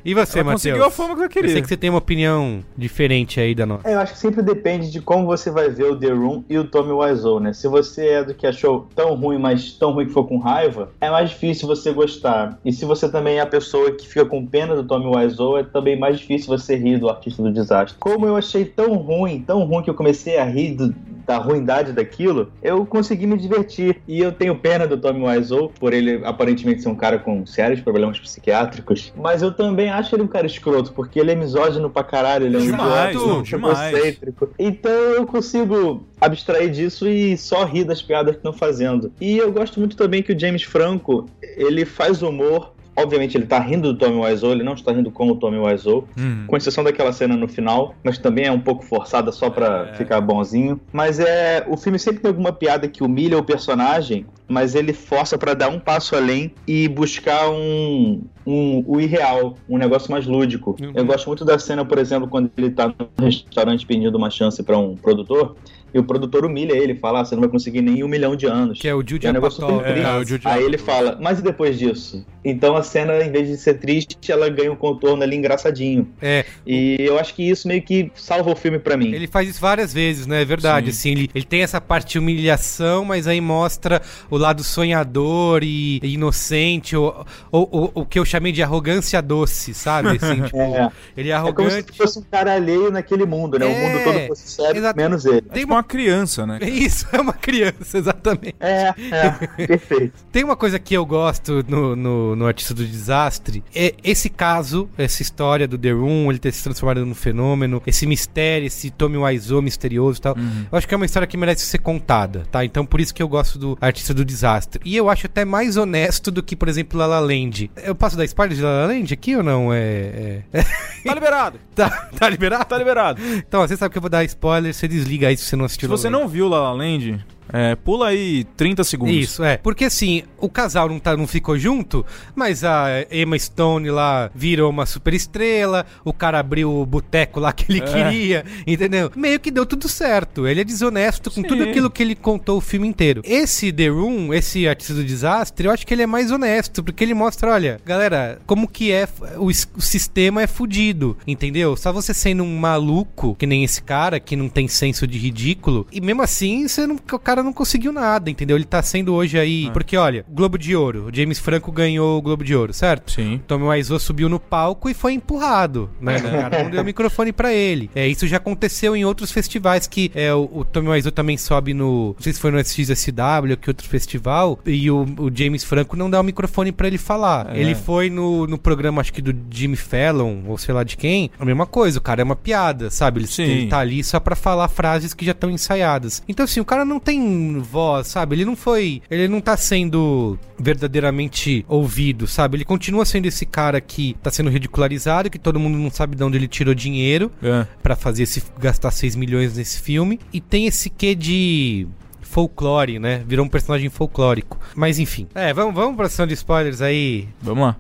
E você, Matheus? conseguiu a fama que Eu queria. sei que você tem uma opinião diferente aí da nossa. É, eu acho que sempre depende de como você vai ver o The Room e o Tommy Wiseau, né? Se você é do que achou tão ruim, mas tão ruim que ficou com raiva, é mais difícil você gostar. E se você também é a pessoa que fica com pena do Tommy Wiseau, é também mais difícil você rir do artista do desastre. Como eu achei tão ruim, tão ruim que eu comecei a rir do- da ruindade daquilo, eu consegui me divertir. E eu tenho pena do Tommy Wiseau, por ele aparentemente ser um cara com sérios problemas psiquiátricos. Mas eu também acho ele um cara escroto, porque ele é misógino pra caralho, ele é um Demais, idiota, não, demais. egocêntrico. Então eu consigo abstrair disso e só rir das piadas que estão fazendo. E eu gosto muito também que o James Franco, ele faz humor. Obviamente ele tá rindo do Tommy Wiseau, ele não está rindo com o Tommy Wiseau, Hum. com exceção daquela cena no final, mas também é um pouco forçada só pra ficar bonzinho. Mas é, o filme sempre tem alguma piada que humilha o personagem, mas ele força pra dar um passo além e buscar um, um o irreal, um negócio mais lúdico. Eu gosto muito da cena, por exemplo, quando ele tá no restaurante pedindo uma chance pra um produtor. E o produtor humilha ele, fala: ah, você não vai conseguir nem um milhão de anos. Que é o Jude É um negócio Apatow, super triste. É, o Jude Aí Apatow. ele fala, mas e depois disso? Então a cena, em vez de ser triste, ela ganha um contorno ali engraçadinho. É, E eu acho que isso meio que salva o filme pra mim. Ele faz isso várias vezes, né? É verdade. Assim, ele, ele tem essa parte de humilhação, mas aí mostra o lado sonhador e, e inocente, ou, ou, ou- o que eu chamei de arrogância doce, sabe? Assim, tipo, É. ele é É como se arrogante. fosse um cara alheio naquele mundo, né? É, o mundo todo fosse sério, menos ele. Tem Tipo uma criança, né? É Isso, é uma criança, exatamente. É, é, perfeito. Tem uma coisa que eu gosto no, no, no Artista do Desastre, é esse caso, essa história do The Room, ele ter se transformado num fenômeno, esse mistério, esse Tommy Wiseau misterioso e tal. Eu acho que é uma história que merece ser contada, tá? Então por isso que eu gosto do Artista do Desastre. E eu acho até mais honesto do que, por exemplo, La La Land. Eu posso dar spoiler de La La Land aqui ou não? É... é... Tá liberado. tá, tá liberado? Tá liberado. Então, você sabe que eu vou dar spoiler, você desliga aí se você não Se você não viu La La Land, é, pula aí 30 segundos. Isso, é. Porque assim, o casal não, tá, não ficou junto, mas a Emma Stone lá virou uma super estrela, o cara abriu o boteco lá que ele É. queria, entendeu? Meio que deu tudo certo. Ele é desonesto com Sim. tudo aquilo que ele contou o filme inteiro. Esse The Room, esse Artista do Desastre, eu acho que ele é mais honesto, porque ele mostra, olha, galera, como que é, o, o sistema é fudido, entendeu? Só você sendo um maluco, que nem esse cara, que não tem senso de ridículo, e mesmo assim, você não, o cara cara não conseguiu nada, entendeu? Ele tá sendo hoje aí. É. Porque, olha, Globo de Ouro. O James Franco ganhou o Globo de Ouro, certo? Sim. Tommy Wiseau subiu no palco e foi empurrado, né? O cara não deu o microfone pra ele. É, isso já aconteceu em outros festivais que é, o, o Tommy Wiseau também sobe no... Não sei se foi no SXSW ou que outro festival e o, o James Franco não dá o microfone pra ele falar. É. Ele foi no, no programa, acho que do Jimmy Fallon ou sei lá de quem, a mesma coisa. O cara é uma piada, sabe? Ele, Sim. ele tá ali só pra falar frases que já estão ensaiadas. Então, assim, o cara não tem voz, sabe? Ele não foi... Ele não tá sendo verdadeiramente ouvido, sabe? Ele continua sendo esse cara que tá sendo ridicularizado, que todo mundo não sabe de onde ele tirou dinheiro É. pra fazer esse gastar 6 milhões nesse filme e tem esse quê de folclore, né? Virou um personagem folclórico. Mas enfim. É, vamos, vamos pra sessão de spoilers aí. Vamos lá.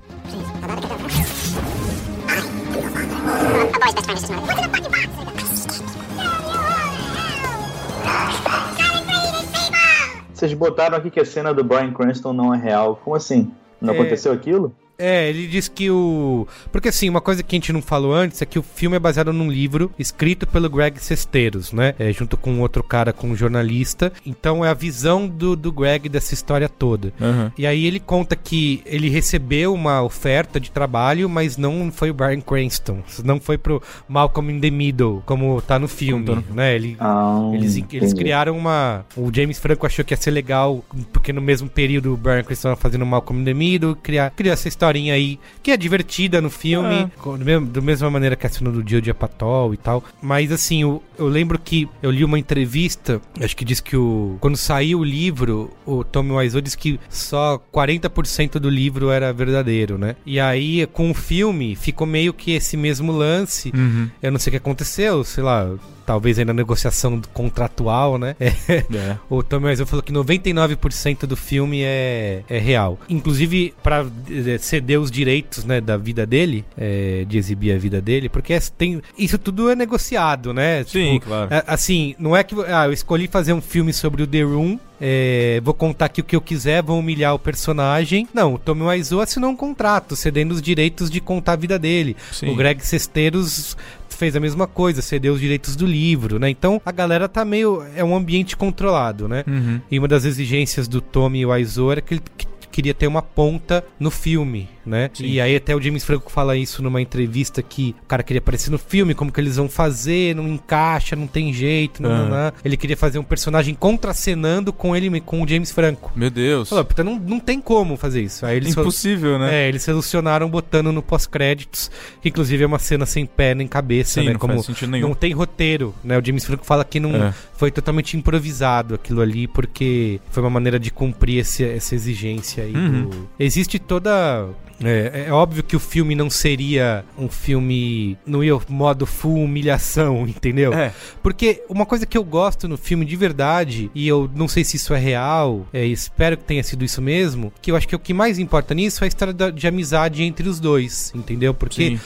Vocês botaram aqui que a cena do Brian Cranston não é real. Como assim? Não É. aconteceu aquilo? É, ele diz que o. Porque assim, uma coisa que a gente não falou antes é que o filme é baseado num livro escrito pelo Greg Sesteiros, né? É, junto com um outro cara, com um jornalista. Então é a visão do, do Greg dessa história toda. Aham. E aí ele conta que ele recebeu uma oferta de trabalho, mas não foi o Brian Cranston. Não foi pro Malcolm in the Middle, como tá no filme, né? Ele, Ah, eles, eles criaram uma. O James Franco achou que ia ser legal, porque no mesmo período o Brian Cranston estava fazendo Malcolm in the Middle, criar, criar essa historinha aí, que é divertida no filme, com- do mesmo- da mesma maneira que a cena do Joe de Apatow e tal. Mas assim, eu, eu lembro que eu li uma entrevista, acho que diz que o. Quando saiu o livro, o Tommy Wiseau disse que só 40% do livro era verdadeiro, né? E aí, com o filme, ficou meio que esse mesmo lance. Uhum. Eu não sei o que aconteceu, sei lá, talvez aí na negociação contratual, né? É. O Tommy Wiseau falou que 99% do filme é, é real. Inclusive, pra eh, ceder os direitos, né, da vida dele, eh, de exibir a vida dele, porque é- tem, isso tudo é negociado, né? Sim, claro. é, assim, não é que ah, eu escolhi fazer um filme sobre o The Room, é, vou contar aqui o que eu quiser, vou humilhar o personagem. Não, o Tommy Wiseau assinou um contrato, cedendo os direitos de contar a vida dele. Sim. O Greg Sesteiros fez a mesma coisa, cedeu os direitos do livro, né? Então a galera tá meio. É um ambiente controlado, né? Uhum. E uma das exigências do Tommy Wiseau era que ele que- queria ter uma ponta no filme, né? Sim. E aí até o James Franco fala isso numa entrevista que o cara queria aparecer no filme, como que eles vão fazer, não encaixa, não tem jeito, não, Ah. não. Ele queria fazer um personagem contracenando com ele, com o James Franco. Meu Deus. Falou, não, não tem como fazer isso. Aí eles Impossível, né? é, eles solucionaram botando no pós-créditos, que inclusive é uma cena sem pé nem cabeça, Sim, né? não Como faz sentido nenhum. não tem roteiro, né? O James Franco fala que não É. foi totalmente improvisado aquilo ali, porque foi uma maneira de cumprir esse- essa exigência aí. Uhum. do- Existe toda. É, é óbvio que o filme não seria um filme no modo full humilhação, entendeu? É. Porque uma coisa que eu gosto no filme de verdade, e eu não sei se isso é real, é, espero que tenha sido isso mesmo, que eu acho que o que mais importa nisso é a história da- de amizade entre os dois, entendeu? Porque Sim.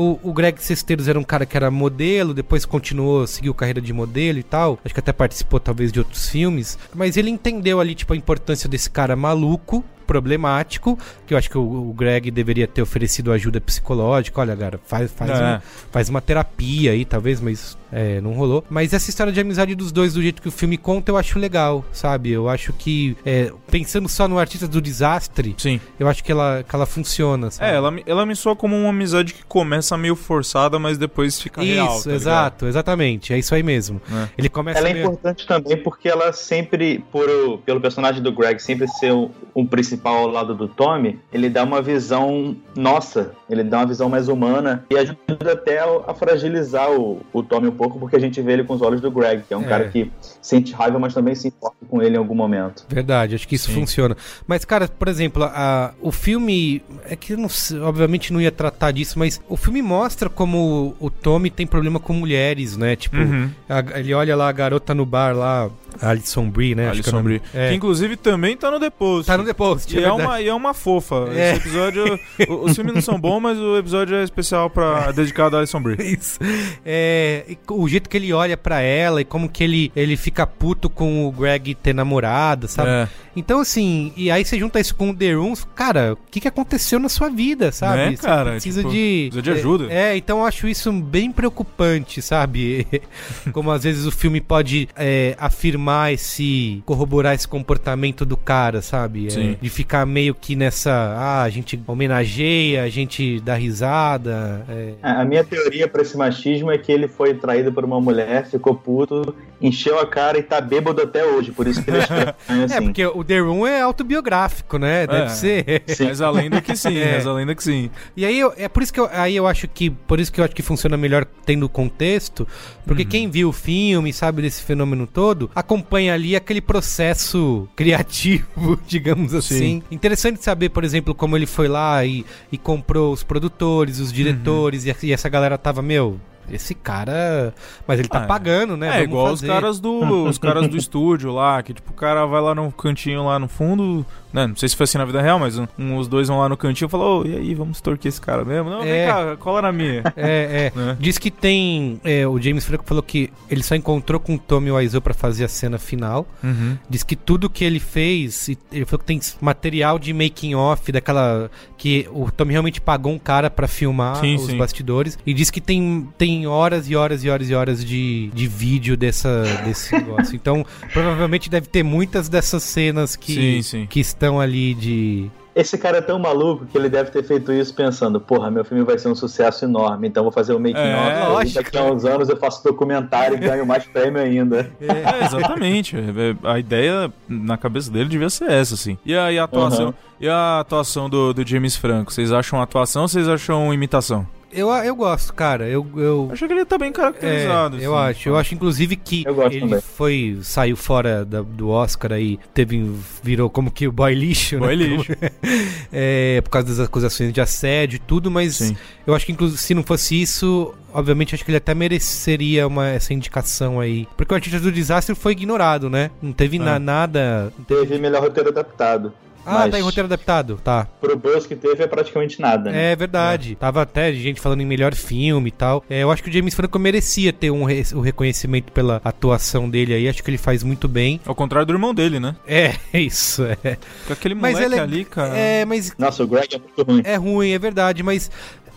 O, o Greg Sesteiros era um cara que era modelo, depois continuou, seguiu carreira de modelo e tal. Acho que até participou talvez de outros filmes. Mas ele entendeu ali, tipo, a importância desse cara maluco, problemático, que eu acho que o, o Greg deveria ter oferecido ajuda psicológica. Olha, cara, faz, faz, É. uma, faz uma terapia aí, talvez, mas é, não rolou. Mas essa história de amizade dos dois, do jeito que o filme conta, eu acho legal, sabe? Eu acho que, é, pensando só no artista do desastre, Sim. eu acho que ela, que ela funciona, sabe? É, ela, me- ela me soa como uma amizade que começa meio forçada, mas depois fica Isso, real. tá ligado? exato, exatamente. É isso aí mesmo. É. Ele começa Ela é meio- importante também porque ela sempre, por o- pelo personagem do Greg sempre ser um, um principal ao lado do Tommy, ele dá uma visão nossa, ele dá uma visão mais humana e ajuda até a, fragilizar o, o Tommy um pouco, porque a gente vê ele com os olhos do Greg, que é um É. cara que sente raiva, mas também se importa com ele em algum momento. Verdade, acho que isso Sim. funciona. Mas, cara, por exemplo, a, o filme. É que eu não sei, obviamente não ia tratar disso, mas o filme mostra como o, Tommy tem problema com mulheres, né? Tipo, Uhum. a- ele olha lá a garota no bar lá, a Alison Brie, né? Acho que é o Alison Brie. É. Que inclusive também tá no Post. Tá no The E é verdade. uma, e é uma fofa. É. Esse episódio o- os filmes não são bons, mas o episódio é especial pra, dedicado a Alison Brie. Isso. É, o jeito que ele olha pra ela e como que ele, ele fica puto com o Greg ter namorado, sabe? É. Então, assim, e aí você junta isso com o The Room, cara, o que, que aconteceu na sua vida, sabe? Né, cara? Precisa Tipo, de. precisa de ajuda. É, é, então eu acho isso bem preocupante, sabe? Como às vezes o filme pode é, afirmar esse. corroborar esse comportamento do cara, sabe? É, Sim. Ficar meio que nessa. Ah, a gente homenageia, a gente dá risada. é. A minha teoria pra esse machismo é que ele foi traído por uma mulher, ficou puto, encheu a cara e tá bêbado até hoje. Por isso que ele é estranho assim. É, porque o The Room é autobiográfico, né? Deve É. ser. Mas a lenda que sim, É. mas a lenda que sim. E aí eu- é por isso que eu, aí eu acho que por isso que eu acho que funciona melhor tendo o contexto, porque Uhum. quem viu o filme, sabe desse fenômeno todo, acompanha ali aquele processo criativo, digamos assim. Interessante saber, por exemplo, como ele foi lá e, e comprou os produtores, os diretores e, e essa galera tava, meu, esse cara, mas ele tá Ah, é. pagando, né? É, Vamos igual os fazer. caras do os caras do estúdio lá, que tipo, o cara vai lá no cantinho lá no fundo, né? Não sei se foi assim na vida real, mas um, um- os dois vão lá no cantinho e falam, ô, e aí, vamos extorquir esse cara mesmo? Não, É. vem cá, cola na minha. É, é. Né? Diz que tem. é, o James Franco falou que ele só encontrou com o Tommy Wiseau pra fazer a cena final. Uhum. Diz que tudo que ele fez, ele falou que tem material de making off daquela que o Tommy realmente pagou um cara pra filmar Sim, os sim. bastidores e diz que tem, tem horas e horas e horas e horas de, de vídeo dessa desse negócio. Então, provavelmente deve ter muitas dessas cenas que sim. que estão ali de Esse cara é tão maluco que ele deve ter feito isso pensando, porra, meu filme vai ser um sucesso enorme, então vou fazer o making É, off. lógico. Daqui a uns anos eu faço documentário e ganho mais prêmio ainda. É, exatamente. É, A ideia na cabeça dele devia ser essa, assim. E a, e a atuação, Uhum. e a atuação do, do James Franco? Vocês acham atuação ou vocês acham imitação? Eu, eu gosto, cara. Eu, eu Achei que ele tá bem caracterizado. É, eu assim. acho. Eu acho, inclusive, que Eu ele também. foi. saiu fora da- do Oscar aí, teve. virou como que o boy lixo, Boy né? lixo. é, por causa das acusações de assédio e tudo, mas Sim. eu acho que inclusive se não fosse isso, obviamente acho que ele até mereceria uma, essa indicação aí. Porque o artista do desastre foi ignorado, né? Não teve É. na- nada. Teve melhor roteiro adaptado. Ah, mas tá em roteiro adaptado? Tá. Pro Buzz que teve é praticamente nada, né? É verdade. Tava até gente falando em melhor filme e tal. É, eu acho que o James Franco merecia ter um, re- um reconhecimento pela atuação dele aí. Acho que ele faz muito bem. Ao contrário do irmão dele, né? É, isso. É, Porque aquele Mas moleque ele é- ali, cara. é mas Nossa, o Greg é muito ruim. é ruim, é verdade. Mas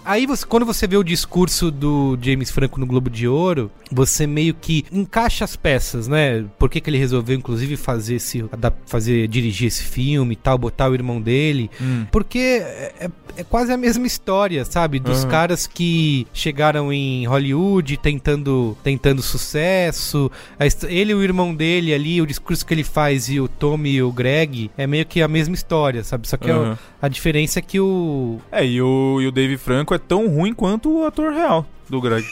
aí você, quando você vê o discurso do James Franco no Globo de Ouro, você meio que encaixa as peças, né? Por que, que ele resolveu, inclusive, fazer esse. fazer dirigir esse filme e tal, botar o irmão dele. Hum. Porque é, é- é quase a mesma história, sabe? Dos Uhum. caras que chegaram em Hollywood tentando, tentando sucesso. A Ele e o irmão dele ali, o discurso que ele faz e o Tommy e o Greg é meio que a mesma história, sabe? Só que a- Uhum. a diferença é que o. É, e o, e o Dave Franco é tão ruim quanto o ator real do Greg.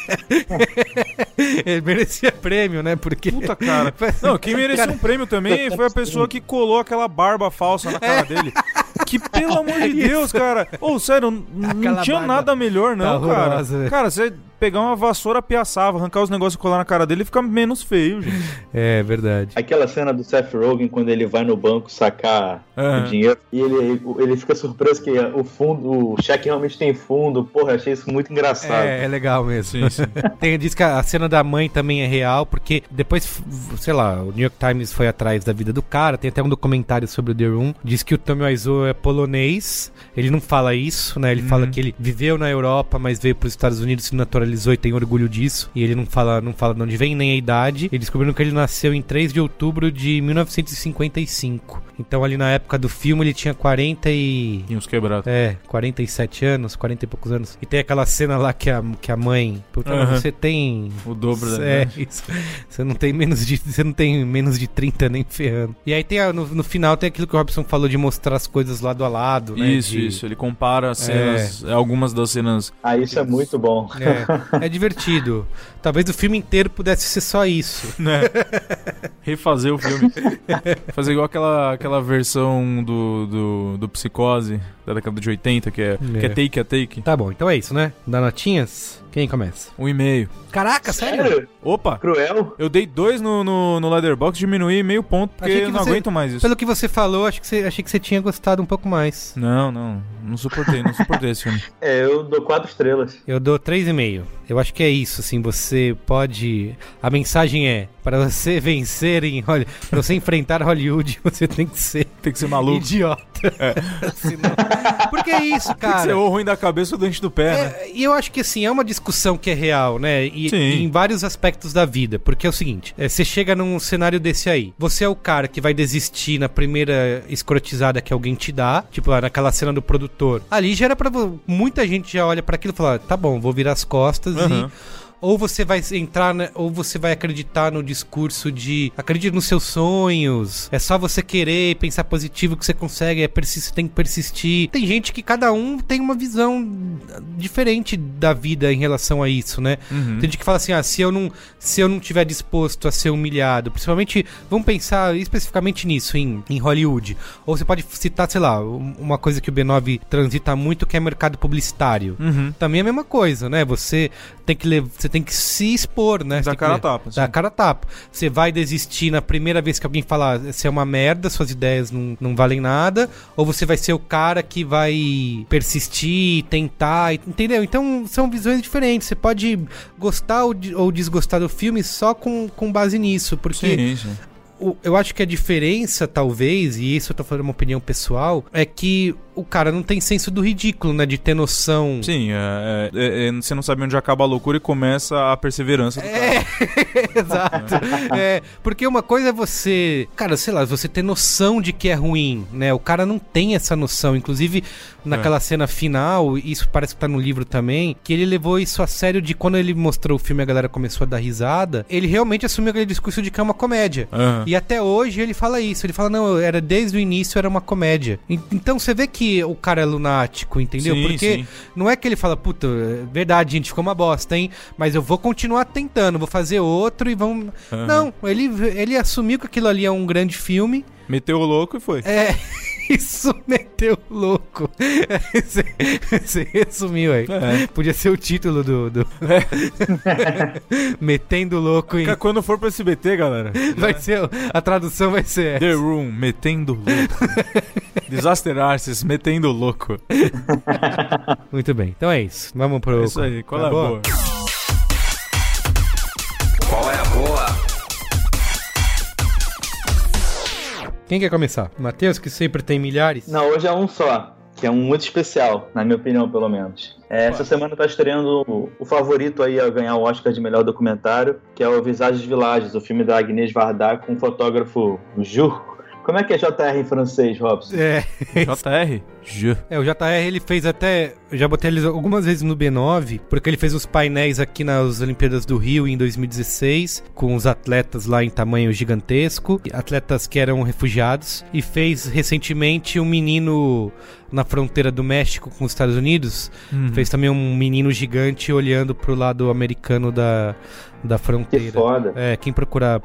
ele merecia prêmio, né? Porque. Puta, cara. Não, quem mereceu Cara- um prêmio também foi a pessoa que colou aquela barba falsa na cara dele. Que, pelo amor de. Deus, cara. Ô, sério, n- não tinha nada melhor, tá não, cara. horrorosa, velho. Cara, você pegar uma vassoura, piaçava, arrancar os negócios e colar na cara dele, fica menos feio, gente. É verdade. Aquela cena do Seth Rogen quando ele vai no banco sacar Aham. o dinheiro e ele, ele fica surpreso que o fundo, o cheque realmente tem fundo. Porra, achei isso muito engraçado. É, é legal mesmo. Sim, sim. Tem, diz que a cena da mãe também é real, porque depois, sei lá, o New York Times foi atrás da vida do cara, tem até um documentário sobre o The Room, diz que o Tommy Wiseau é polonês, ele não fala isso, né, ele fala que ele viveu na Europa, mas veio para os Estados Unidos, se naturalizou e tem orgulho disso, e ele não fala, não fala de onde vem, nem a idade, e descobriram que ele nasceu em 3 de outubro de 1955, então ali na época do filme ele tinha 40 e... E uns quebrados. É, 47 anos, 40 e poucos anos. E tem aquela cena lá que a, que a mãe. Puta, Aham. você tem. O dobro da É, idade. isso. Você não tem menos de. Você não tem menos de 30 nem ferrando. E aí tem a- no, no final tem aquilo que o Robson falou de mostrar as coisas lado a lado, né? Isso, de- isso. Ele compara as cenas, algumas das cenas. Ah, isso é muito bom. É, é divertido. Talvez o filme inteiro pudesse ser só isso. né? Refazer o filme. Fazer igual aquela, aquela versão do, do, do Psicose da década de 80, que é, que é É. take a take. Tá bom, então é isso, né? Dá notinhas? Quem começa? Um e meio. Caraca, sério? Opa! Cruel? Eu dei dois no, no, no Leatherbox, diminuí meio ponto, porque Achei eu que não você- aguento mais isso. Pelo que você falou, acho que você, achei que você tinha gostado um pouco mais. Não, não. Não suportei, não suportei esse filme. É, eu dou quatro estrelas. Eu dou 3,5. Eu acho que é isso, assim, você pode... A mensagem é, para você vencer em Hollywood, para você enfrentar Hollywood, você tem que ser Tem que ser maluco. idiota. Senão- Porque é isso, Tem que cara. ser ou ruim da cabeça ou doente do pé, né? É, e eu acho que assim, é uma discussão que é real, né? E, Sim. e em vários aspectos da vida. Porque é o seguinte: é, você chega num cenário desse aí. Você é o cara que vai desistir na primeira escrotizada que alguém te dá. Tipo, lá naquela cena do produtor. Ali já era pra. Muita gente já olha pra aquilo e fala: tá bom, vou virar as costas Aham. e. Ou você vai entrar, né, ou você vai acreditar no discurso de acredite nos seus sonhos, é só você querer pensar positivo que você consegue, é persistir, tem que persistir. Tem gente que cada um tem uma visão diferente da vida em relação a isso, né? Uhum. Tem gente que fala assim: "Ah, se eu não, se eu não tiver disposto a ser humilhado, principalmente, vamos pensar especificamente nisso em, em Hollywood. Ou você pode citar, sei lá, um- uma coisa que o B9 transita muito que é mercado publicitário Uhum. também é a mesma coisa, né? Você tem que lev- você tem que se expor, né? Dar tem cara que- a tapa, Dar sim. cara a tapa. Você vai desistir na primeira vez que alguém falar você é uma merda, suas ideias não, não valem nada, ou você vai ser o cara que vai persistir, tentar, entendeu? Então são visões diferentes. Você pode gostar ou, ou desgostar do filme só com, com base nisso, porque Sim, sim. eu acho que a diferença, talvez, e isso eu tô falando uma opinião pessoal, é que o cara não tem senso do ridículo, né? De ter noção. Sim, é, é- é- você não sabe onde acaba a loucura e começa a perseverança do É. cara. Exato. É, porque uma coisa é você, cara, sei lá, você ter noção de que é ruim, né? O cara não tem essa noção. Inclusive, naquela cena final, isso parece que tá no livro também, que ele levou isso a sério de quando ele mostrou o filme e a galera começou a dar risada, ele realmente assumiu aquele discurso de que é uma comédia. Aham. E até hoje ele fala isso. Ele fala, não, era desde o início era uma comédia. Então você vê que o cara é lunático, entendeu? Sim, Porque sim. não é que ele fala, puta, é verdade, gente, ficou uma bosta, hein? Mas eu vou continuar tentando, vou fazer outro e vamos. Aham. Não, ele, ele assumiu que aquilo ali é um grande filme. Meteu o louco e foi. É. Isso meteu louco. Você, você resumiu aí. É. Podia ser o título do. do... Metendo louco em. Quando for pro SBT, galera. Vai ser. A tradução vai ser. The Room, metendo louco. Disaster Arces, metendo louco. Muito bem, então é isso. Vamos pro. É isso aí, qual é a Acabou? boa? Quem quer começar? Matheus, que sempre tem milhares? Não, hoje é um só, que é um muito especial, na minha opinião, pelo menos. É, essa semana tá estreando o, o favorito aí a ganhar o Oscar de melhor documentário, que é o Visagens Villages, o filme da Agnès Varda com o fotógrafo Jur. Como é que é JR em francês, Robson? É. JR? Je. É, o JR ele fez até. Eu já botei ele algumas vezes no B9, porque ele fez os painéis aqui nas Olimpíadas do Rio em 2016, com os atletas lá em tamanho gigantesco, atletas que eram refugiados, e fez recentemente um menino na fronteira do México com os Estados Unidos. Uhum. Fez também um menino gigante olhando pro lado americano da, da fronteira. Que foda. É, quem procurar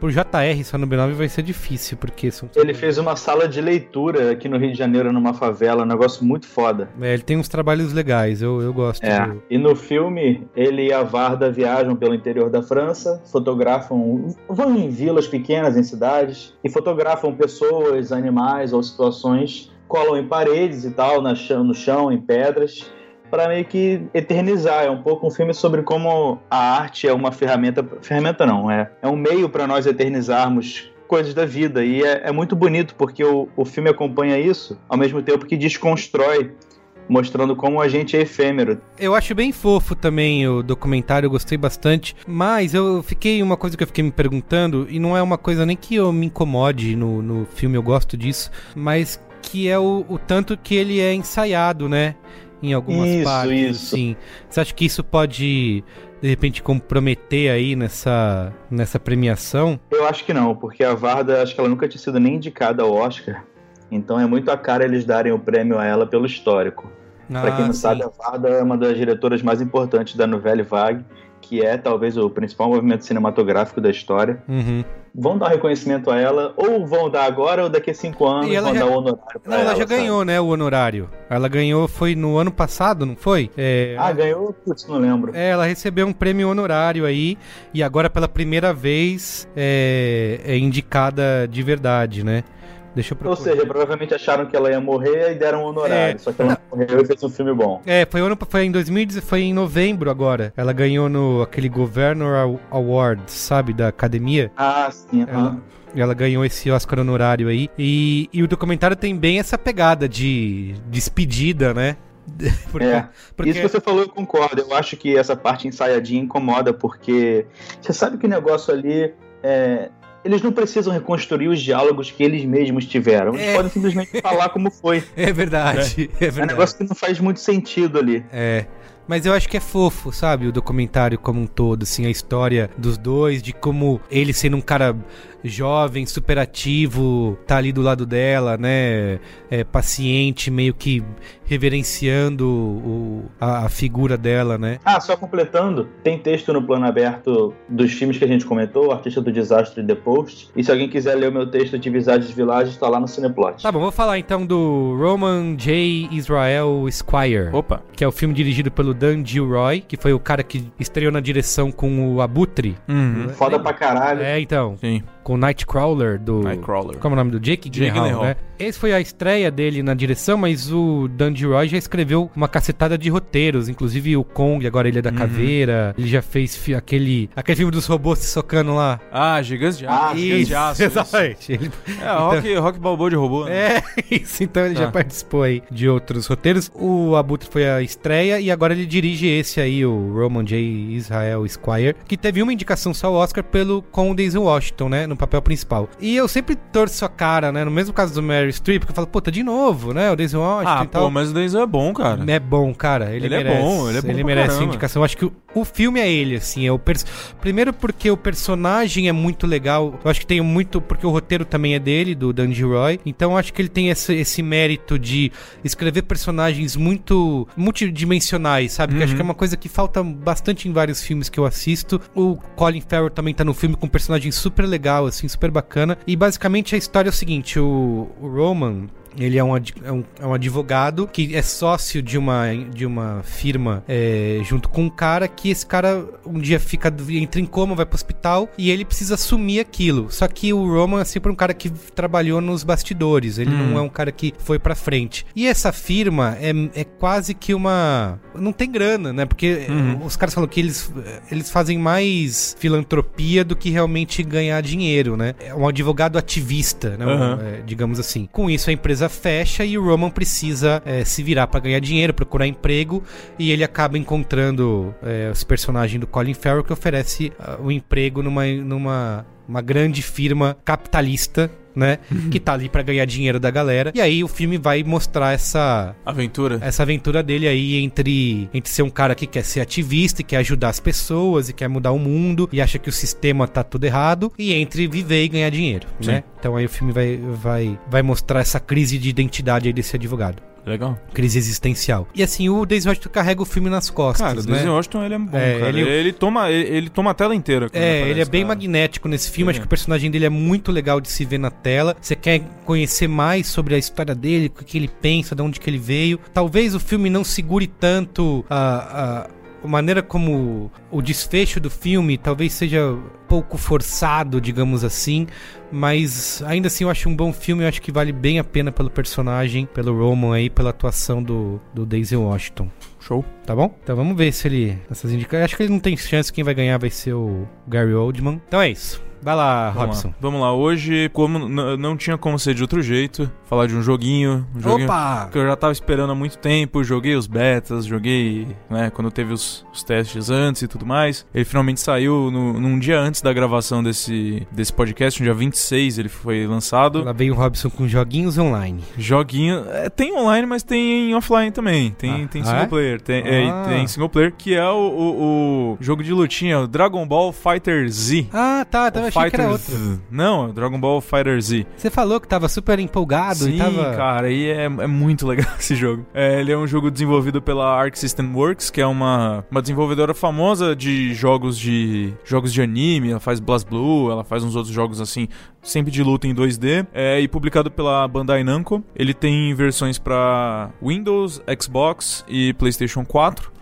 por JR só no B9 vai ser difícil, porque são. Ele fez uma sala de leitura aqui no Rio de Janeiro, numa favela, um negócio muito foda. É, ele tem uns trabalhos legais, eu, eu gosto. É. do- E no filme, ele e a Varda viajam pelo interior da França, fotografam, vão em vilas pequenas, em cidades, e fotografam pessoas, animais ou situações, colam em paredes e tal, na chão, no chão, em pedras, para meio que eternizar. É um pouco um filme sobre como a arte é uma ferramenta, ferramenta não, é, é um meio para nós eternizarmos coisas da vida. E é, é muito bonito porque o, o filme acompanha isso, ao mesmo tempo que desconstrói mostrando como a gente é efêmero. Eu acho bem fofo também o documentário, eu gostei bastante. Mas eu fiquei, uma coisa que eu fiquei me perguntando, e não é uma coisa nem que eu me incomode no, no filme, eu gosto disso, mas que é o, o tanto que ele é ensaiado, né? Em algumas Isso, partes, isso. assim. Você acha que isso pode, de repente, comprometer aí nessa, nessa premiação? Eu acho que não, porque a Varda, acho que ela nunca tinha sido nem indicada ao Oscar. Então é muito a cara eles darem o prêmio a ela pelo histórico. Pra quem Ah, não sim. sabe, a Varda é uma das diretoras mais importantes da Nouvelle Vague, que é talvez o principal movimento cinematográfico da história. Uhum. Vão dar reconhecimento a ela, ou vão dar agora, ou daqui a cinco anos E ela vão já- dar o honorário Não, ela já sabe? ganhou, né, o honorário. Ela ganhou, foi no ano passado, não foi? É, Ah, ganhou? Putz, não lembro. É, ela recebeu um prêmio honorário aí e agora pela primeira vez é, é indicada de verdade, né? Deixa eu Ou seja, provavelmente acharam que ela ia morrer e deram um honorário. É. Só que ela não morreu e fez um filme bom. É, foi, ano, foi em 2010, foi em novembro agora. Ela ganhou no aquele Governor Aw- Award, sabe, da academia. Ah, sim. Ela, aham. ela ganhou esse Oscar honorário aí. E, e o documentário tem bem essa pegada de despedida, né? Porque, É. porque- Isso que você falou, eu concordo. Eu acho que essa parte ensaiadinha incomoda, porque você sabe que o negócio ali é. Eles não precisam reconstruir os diálogos que eles mesmos tiveram. Eles É. podem simplesmente falar como foi. É verdade, é, É um verdade. negócio que não faz muito sentido ali. É. Mas eu acho que é fofo, sabe? O documentário como um todo, assim, a história dos dois, de como ele sendo um cara jovem, super ativo, tá ali do lado dela, né? É, paciente, meio que reverenciando o- a, a figura dela, né? Ah, só completando, tem texto no plano aberto dos filmes que a gente comentou, o Artista do Desastre e The Post. E se alguém quiser ler o meu texto de Visages Village, tá lá no Cineplot. Tá bom, vou falar então do Roman J. Israel Squire. Opa. Que é o filme dirigido pelo Dan Gilroy, que foi o cara que estreou na direção com o Abutre. Uhum. Foda pra caralho. É, então. Sim. Com o Nightcrawler do. Nightcrawler. Como é o nome do Jake Jake Gyllenhaal, né? Esse foi a estreia dele na direção, mas o Dan Roy já escreveu uma cacetada de roteiros, inclusive o Kong, agora ele é da Uhum. caveira. Ele já fez fi- aquele aquele filme dos robôs se socando lá. Ah, Gigantes de Aço. Ah, Gigantes de Aço. exatamente. Ele- É, rock, rock balboa de robô. né? É, isso. Então ele já Tá. participou aí de outros roteiros. O Abutre foi a estreia e agora ele dirige esse aí, o Roman J. Israel Squire, que teve uma indicação só ao Oscar pelo com o Denzel Washington, né, no papel principal. E eu sempre torço a cara, né, no mesmo caso do Mary Streep, que eu falo, puta, de novo, né, o Denzel Washington Ah, e tal. pô, mas o Denzel é bom, cara. É bom, cara. Ele, Ele é merece. bom, ele é bom pra merece caramba. indicação. Eu acho que o, o filme é ele, assim. É o pers- Primeiro porque o personagem é muito legal. Eu acho que tem muito. Porque o roteiro também é dele, do Dan Roy. Então eu acho que ele tem esse, esse mérito de escrever personagens muito multidimensionais, sabe? Que eu acho Uhum. que é uma coisa que falta bastante em vários filmes que eu assisto. O Colin Farrell também tá no filme com um personagem super legal, assim, super bacana. E basicamente a história é o seguinte: o, o Roman. Ele é um, é um, é um advogado que é sócio de uma, de uma firma é, junto com um cara que esse cara um dia fica entra em coma, vai pro hospital e ele precisa assumir aquilo. Só que o Roman é sempre um cara que trabalhou nos bastidores, ele Hum. não é um cara que foi pra frente. E essa firma é, é quase que uma. Não tem grana, né? Porque Uhum. os caras falam que eles, eles fazem mais filantropia do que realmente ganhar dinheiro, né? É um advogado ativista, né? Um, Aham. é, digamos assim. Com isso, a empresa fecha e o Roman precisa é, se virar pra ganhar dinheiro, procurar emprego, e ele acaba encontrando é, os personagens do Colin Farrell que oferece ah, o emprego numa, numa uma grande firma capitalista, né? que tá ali pra ganhar dinheiro da galera. E aí o filme vai mostrar essa Aventura. essa aventura dele aí entre, entre ser um cara que quer ser ativista e quer ajudar as pessoas e quer mudar o mundo e acha que o sistema tá tudo errado e entre viver e ganhar dinheiro, Sim. né? Então aí o filme vai, vai, vai mostrar essa crise de identidade aí desse advogado. Legal. Crise existencial. E assim, o Denzel Washington carrega o filme nas costas, Cara, o né? Denzel Washington, ele é bom, É, cara. ele- Ele, ele toma, ele, ele toma a tela inteira. É, aparece, ele é bem cara. magnético nesse filme. Acho é. que o personagem dele é muito legal de se ver na tela. Você quer conhecer mais sobre a história dele, o que ele pensa, de onde que ele veio. Talvez o filme não segure tanto a a maneira como o desfecho do filme talvez seja pouco forçado, digamos assim, mas ainda assim eu acho um bom filme, eu acho que vale bem a pena pelo personagem, pelo Roman aí, pela atuação do, do Denzel Washington. Show. Tá bom? Então vamos ver se ele. Essas indicações. Acho que ele não tem chance, quem vai ganhar vai ser o Gary Oldman. Então é isso. Vai lá, Vamos Robson. lá. Vamos lá. Hoje, como não tinha como ser de outro jeito, falar de um joguinho. Um joguinho Opa! que eu já tava esperando há muito tempo. Joguei os betas, joguei, né, quando teve os, os testes antes e tudo mais. Ele finalmente saiu no, num dia antes da gravação desse, desse podcast, no dia 26 ele foi lançado. Lá vem o Robson com joguinhos online. Joguinho. é, tem online, mas tem offline também. Tem, Ah. tem Ah, single é? player. Tem, é, Ah. tem single player, que é o, o- o jogo de lutinha, o Dragon Ball Fighter Z. Ah, tá, tá. Achei que era outro. Não, Dragon Ball Fighter Z. Você falou que tava super empolgado Sim, e tava. cara, e é, é muito legal esse jogo. É, ele é um jogo desenvolvido pela Arc System Works, que é uma, uma desenvolvedora famosa de jogos de jogos de anime. Ela faz BlazBlue, ela faz uns outros jogos assim, sempre de luta em 2D. É, e publicado pela Bandai Namco. Ele tem versões pra Windows, Xbox e PlayStation 4.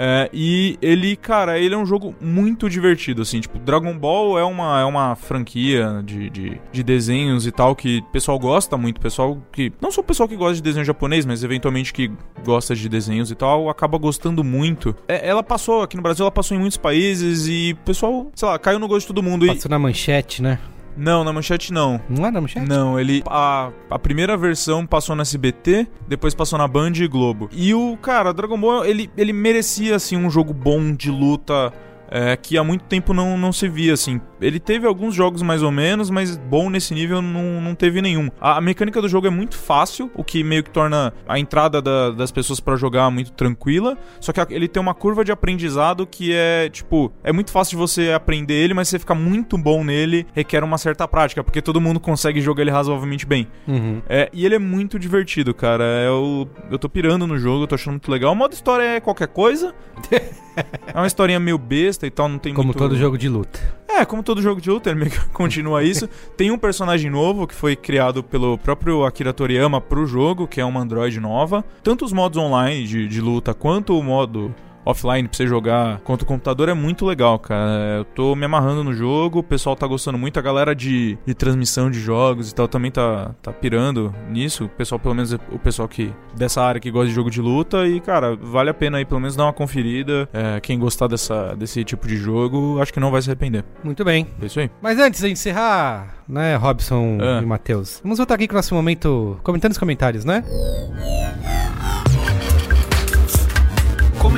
É, e ele, cara, ele é um jogo muito divertido, assim, tipo, Dragon Ball é uma, é uma franquia de, de, de desenhos e tal que o pessoal gosta muito, pessoal que, não só o pessoal que gosta de desenho japonês, mas eventualmente que gosta de desenhos e tal, acaba gostando muito. É, ela passou, aqui no Brasil, ela passou em muitos países e o pessoal, sei lá, caiu no gosto de todo mundo. E... Passou na manchete, né? Não, na manchete não. Não é na manchete? Não, ele. A, a primeira versão passou na SBT, depois passou na Band e Globo. E o, cara, Dragon Ball, ele, ele merecia, assim, um jogo bom de luta. É, que há muito tempo não, não se via, assim. Ele teve alguns jogos mais ou menos, mas bom nesse nível não, não teve nenhum. A, mecânica do jogo é muito fácil, o que meio que torna a entrada da- das pessoas pra jogar muito tranquila. Só que ele tem uma curva de aprendizado que é, tipo, é muito fácil de você aprender ele, mas você ficar muito bom nele requer uma certa prática, porque todo mundo consegue jogar ele razoavelmente bem. Uhum. É, e ele é muito divertido, cara. Eu, eu tô pirando no jogo, eu tô achando muito legal. O modo história é qualquer coisa. é uma historinha meio besta e tal, não tem Como muito... todo jogo de luta. É, como todo jogo de luta, ele meio que continua isso. Tem um personagem novo que foi criado pelo próprio Akira Toriyama pro jogo, que é uma android nova. Tanto os modos online de, de luta quanto o modo offline pra você jogar contra o computador é muito legal, cara. Eu tô me amarrando no jogo, o pessoal tá gostando muito, a galera de, de transmissão de jogos e tal também tá, tá pirando nisso. O pessoal, pelo menos o pessoal que dessa área que gosta de jogo de luta e, cara, vale a pena aí pelo menos dar uma conferida. É, quem gostar dessa, desse tipo de jogo, acho que não vai se arrepender. Muito bem. É isso aí. Mas antes de encerrar, né, Robson Ah. e Matheus, vamos voltar aqui com o nosso momento comentando os comentários, né?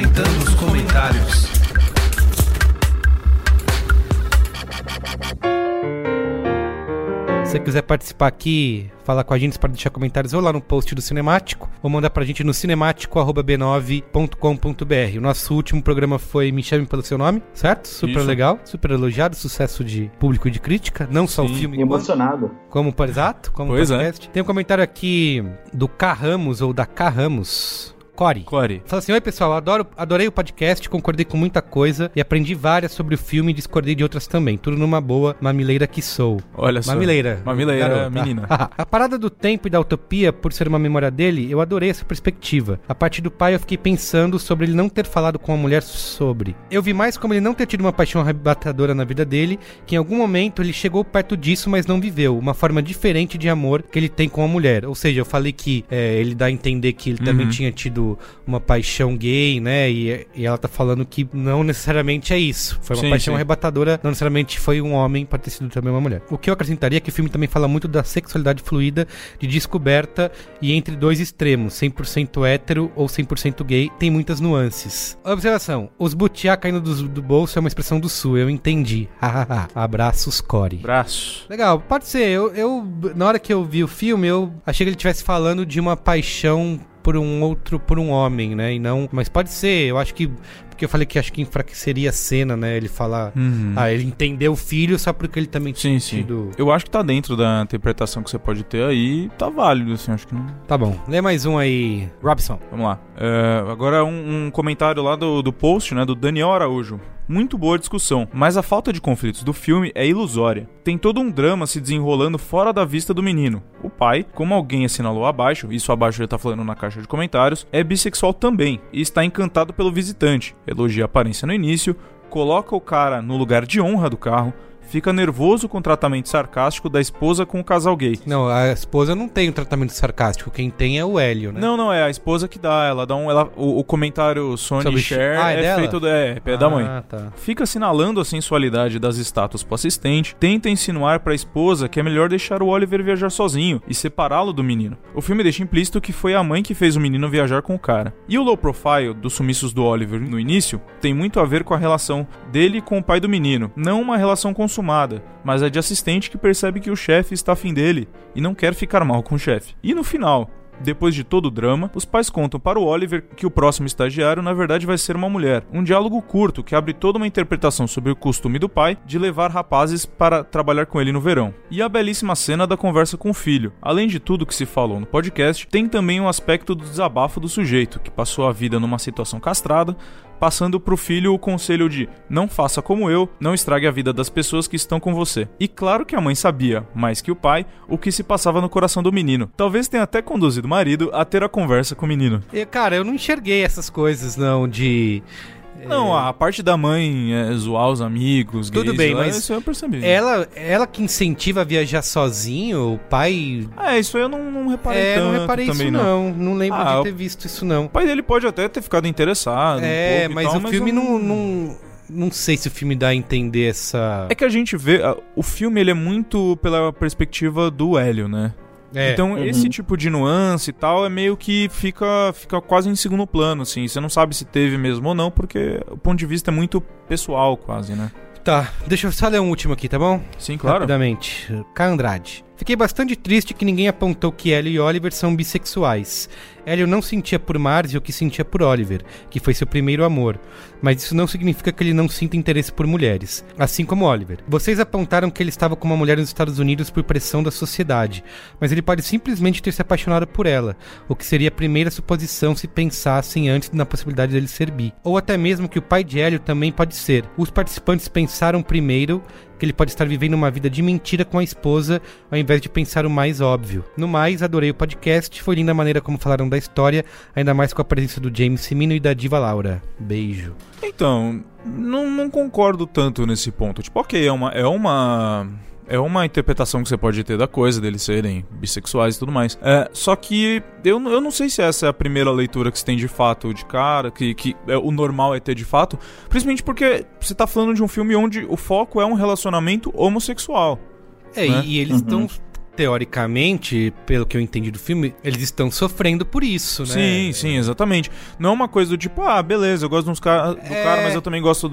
Comentando os comentários. Se você quiser participar aqui, falar com a gente, pode deixar comentários ou lá no post do Cinemático, ou mandar pra gente no cinemático.b9.com.br. O nosso último programa foi Me Chame Pelo Seu Nome, certo? Super Isso. legal, super elogiado, sucesso de público e de crítica, não só o Sim, filme. e emocionado. Como, por exato, como Pois é. podcast. Tem um comentário aqui do Carramos, ou da Carramos. Core. Core. Fala assim: Oi, pessoal, adoro, adorei o podcast, concordei com muita coisa e aprendi várias sobre o filme e discordei de outras também. Tudo numa boa mamileira que sou. Olha só. Mamileira. Mamileira, Garota. menina. a parada do tempo e da utopia, por ser uma memória dele, eu adorei essa perspectiva. A parte do pai, eu fiquei pensando sobre ele não ter falado com a mulher sobre. Eu vi mais como ele não ter tido uma paixão arrebatadora na vida dele, que em algum momento ele chegou perto disso, mas não viveu. Uma forma diferente de amor que ele tem com a mulher. Ou seja, eu falei que é, ele dá a entender que ele também Uhum. tinha tido uma paixão gay, né? E, e ela tá falando que não necessariamente é isso. Foi uma Sim, paixão sim. arrebatadora, não necessariamente foi um homem para ter sido também uma mulher. O que eu acrescentaria é que o filme também fala muito da sexualidade fluida, de descoberta e entre dois extremos, 100% hétero ou 100% gay, tem muitas nuances. Observação: os butiá caindo do, do bolso é uma expressão do sul, eu entendi. Hahaha. Abraços, Core. Braço. Legal, pode ser. Eu, eu, na hora que eu vi o filme, eu achei que ele estivesse falando de uma paixão por um outro, por um homem, né? E não. Mas pode ser, eu acho que. Porque eu falei que acho que enfraqueceria a cena, né? Ele falar. Uhum. Ah, ele entendeu o filho só porque ele também Sim, tinha sim. tido. Eu acho que tá dentro da interpretação que você pode ter aí, tá válido, assim, acho que não. Tá bom. Lê mais um aí, Robson. Vamos lá. É, agora um, um comentário lá do, do post, né, do Daniel Araújo. Muito boa discussão, mas a falta de conflitos do filme é ilusória. Tem todo um drama se desenrolando fora da vista do menino. O pai, como alguém assinalou abaixo, isso abaixo ele tá falando na caixa de comentários, é bissexual também e está encantado pelo visitante. Elogia a aparência no início, coloca o cara no lugar de honra do carro, fica nervoso com o tratamento sarcástico da esposa com o casal gay. Não, a esposa não tem um tratamento sarcástico. Quem tem é o Hélio, né? Não, não, é a esposa que dá. Ela dá um. Ela, o, o comentário Sony Sobre- Share Ah, é é, feito. É, é da mãe. Ah, tá. Fica assinalando a sensualidade das estátuas pro assistente, tenta insinuar pra esposa que é melhor deixar o Oliver viajar sozinho e separá-lo do menino. O filme deixa implícito que foi a mãe que fez o menino viajar com o cara. E o low profile dos sumiços do Oliver no início tem muito a ver com a relação dele com o pai do menino. Não uma relação consumada, mas a de assistente que percebe que o chefe está afim dele e não quer ficar mal com o chefe. E no final, Depois de todo o drama, os pais contam para o Oliver que o próximo estagiário na verdade vai ser uma mulher. Um diálogo curto que abre toda uma interpretação sobre o costume do pai de levar rapazes para trabalhar com ele no verão. E a belíssima cena da conversa com o filho. Além de tudo que se falou no podcast, tem também um aspecto do desabafo do sujeito, que passou a vida numa situação castrada, passando pro filho o conselho de não faça como eu, não estrague a vida das pessoas que estão com você. E claro que a mãe sabia, mais que o pai, o que se passava no coração do menino. Talvez tenha até conduzido o marido a ter a conversa com o menino. E, cara, eu não enxerguei essas coisas, não, de. Não, a parte da mãe é zoar os amigos, Tudo gays, bem, mas isso eu percebi. Ela, ela que incentiva a viajar sozinho, o pai. É, isso aí eu não, não reparei É, tanto não reparei também, isso não. Não lembro Ah, de o- ter visto isso não. O pai dele pode até ter ficado interessado. um É, e mas tal, o filme eu não, não. Não sei se o filme dá a entender essa. É que a gente vê. O filme ele é muito pela perspectiva do Hélio, né? É. Então, Uhum. esse tipo de nuance e tal é meio que fica, fica quase em segundo plano, assim. Você não sabe se teve mesmo ou não, porque o ponto de vista é muito pessoal, quase, né? Tá, deixa eu só ler um último aqui, tá bom? Sim, claro. Rapidamente. K. Andrade. Fiquei bastante triste que ninguém apontou que Hélio e Oliver são bissexuais. Hélio não sentia por Marge o que sentia por Oliver, que foi seu primeiro amor. Mas isso não significa que ele não sinta interesse por mulheres, assim como Oliver. Vocês apontaram que ele estava com uma mulher nos Estados Unidos por pressão da sociedade, mas ele pode simplesmente ter se apaixonado por ela, o que seria a primeira suposição se pensassem antes na possibilidade dele ser bi. Ou até mesmo que o pai de Hélio também pode ser. Os participantes pensaram primeiro que ele pode estar vivendo uma vida de mentira com a esposa, ao invés de pensar o mais óbvio. No mais, adorei o podcast, foi linda a maneira como falaram da história, ainda mais com a presença do James Simino e da diva Laura. Beijo. Então, não, não concordo tanto nesse ponto. Tipo, ok, é uma. É uma... É uma interpretação que você pode ter da coisa, deles serem bissexuais e tudo mais. É, só que eu, eu não sei se essa é a primeira leitura que você tem de fato de cara, que, que é, o normal é ter de fato. Principalmente porque você tá falando de um filme onde o foco é um relacionamento homossexual. É, né? e, e eles estão, teoricamente, pelo que eu entendi do filme, eles estão sofrendo por isso, né? Sim, sim, exatamente. Não é uma coisa do tipo, ah, beleza, eu gosto de uns cara, do É. cara, mas eu também gosto,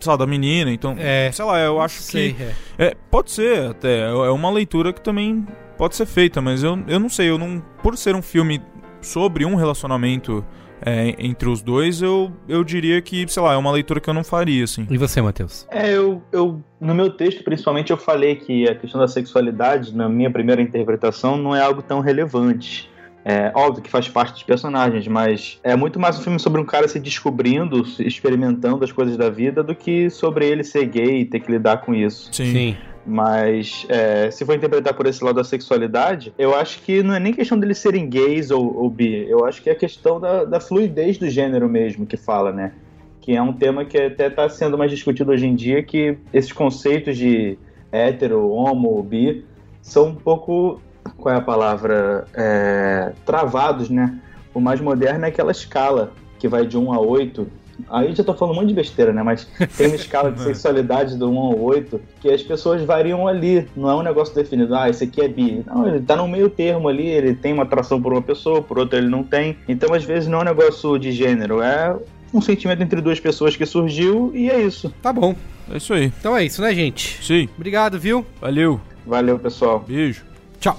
sei lá, da menina, então, É. sei lá, eu acho sei, que... é. É, pode ser até, é uma leitura que também pode ser feita, mas eu, eu não sei, eu não... Por ser um filme sobre um relacionamento é, entre os dois, eu, eu diria que, sei lá, é uma leitura que eu não faria, assim. E você, Matheus? É, eu, eu. No meu texto, principalmente, eu falei que a questão da sexualidade, na minha primeira interpretação, não é algo tão relevante. É óbvio que faz parte dos personagens, mas é muito mais um filme sobre um cara se descobrindo, experimentando as coisas da vida, do que sobre ele ser gay e ter que lidar com isso. Sim. Mas é, se for interpretar por esse lado da sexualidade, eu acho que não é nem questão deles serem gays ou, ou bi. Eu acho que é a questão da, da fluidez do gênero mesmo que fala, né? Que é um tema que até está sendo mais discutido hoje em dia, que esses conceitos de hétero, homo, bi, são um pouco, qual é a palavra? É, travados, né? O mais moderno é aquela escala que vai de 1 a 8. Aí já tô falando um monte de besteira, né? Mas tem uma escala de sexualidade do 1 ao 8 que as pessoas variam ali. Não é um negócio definido, ah, esse aqui é bi. Não, ele tá no meio termo ali, ele tem uma atração por uma pessoa, por outra ele não tem. Então, às vezes, não é um negócio de gênero, é um sentimento entre duas pessoas que surgiu e é isso. Tá bom. É isso aí. Então é isso, né, gente? Sim. Obrigado, viu? Valeu. Valeu, pessoal. Beijo. Tchau.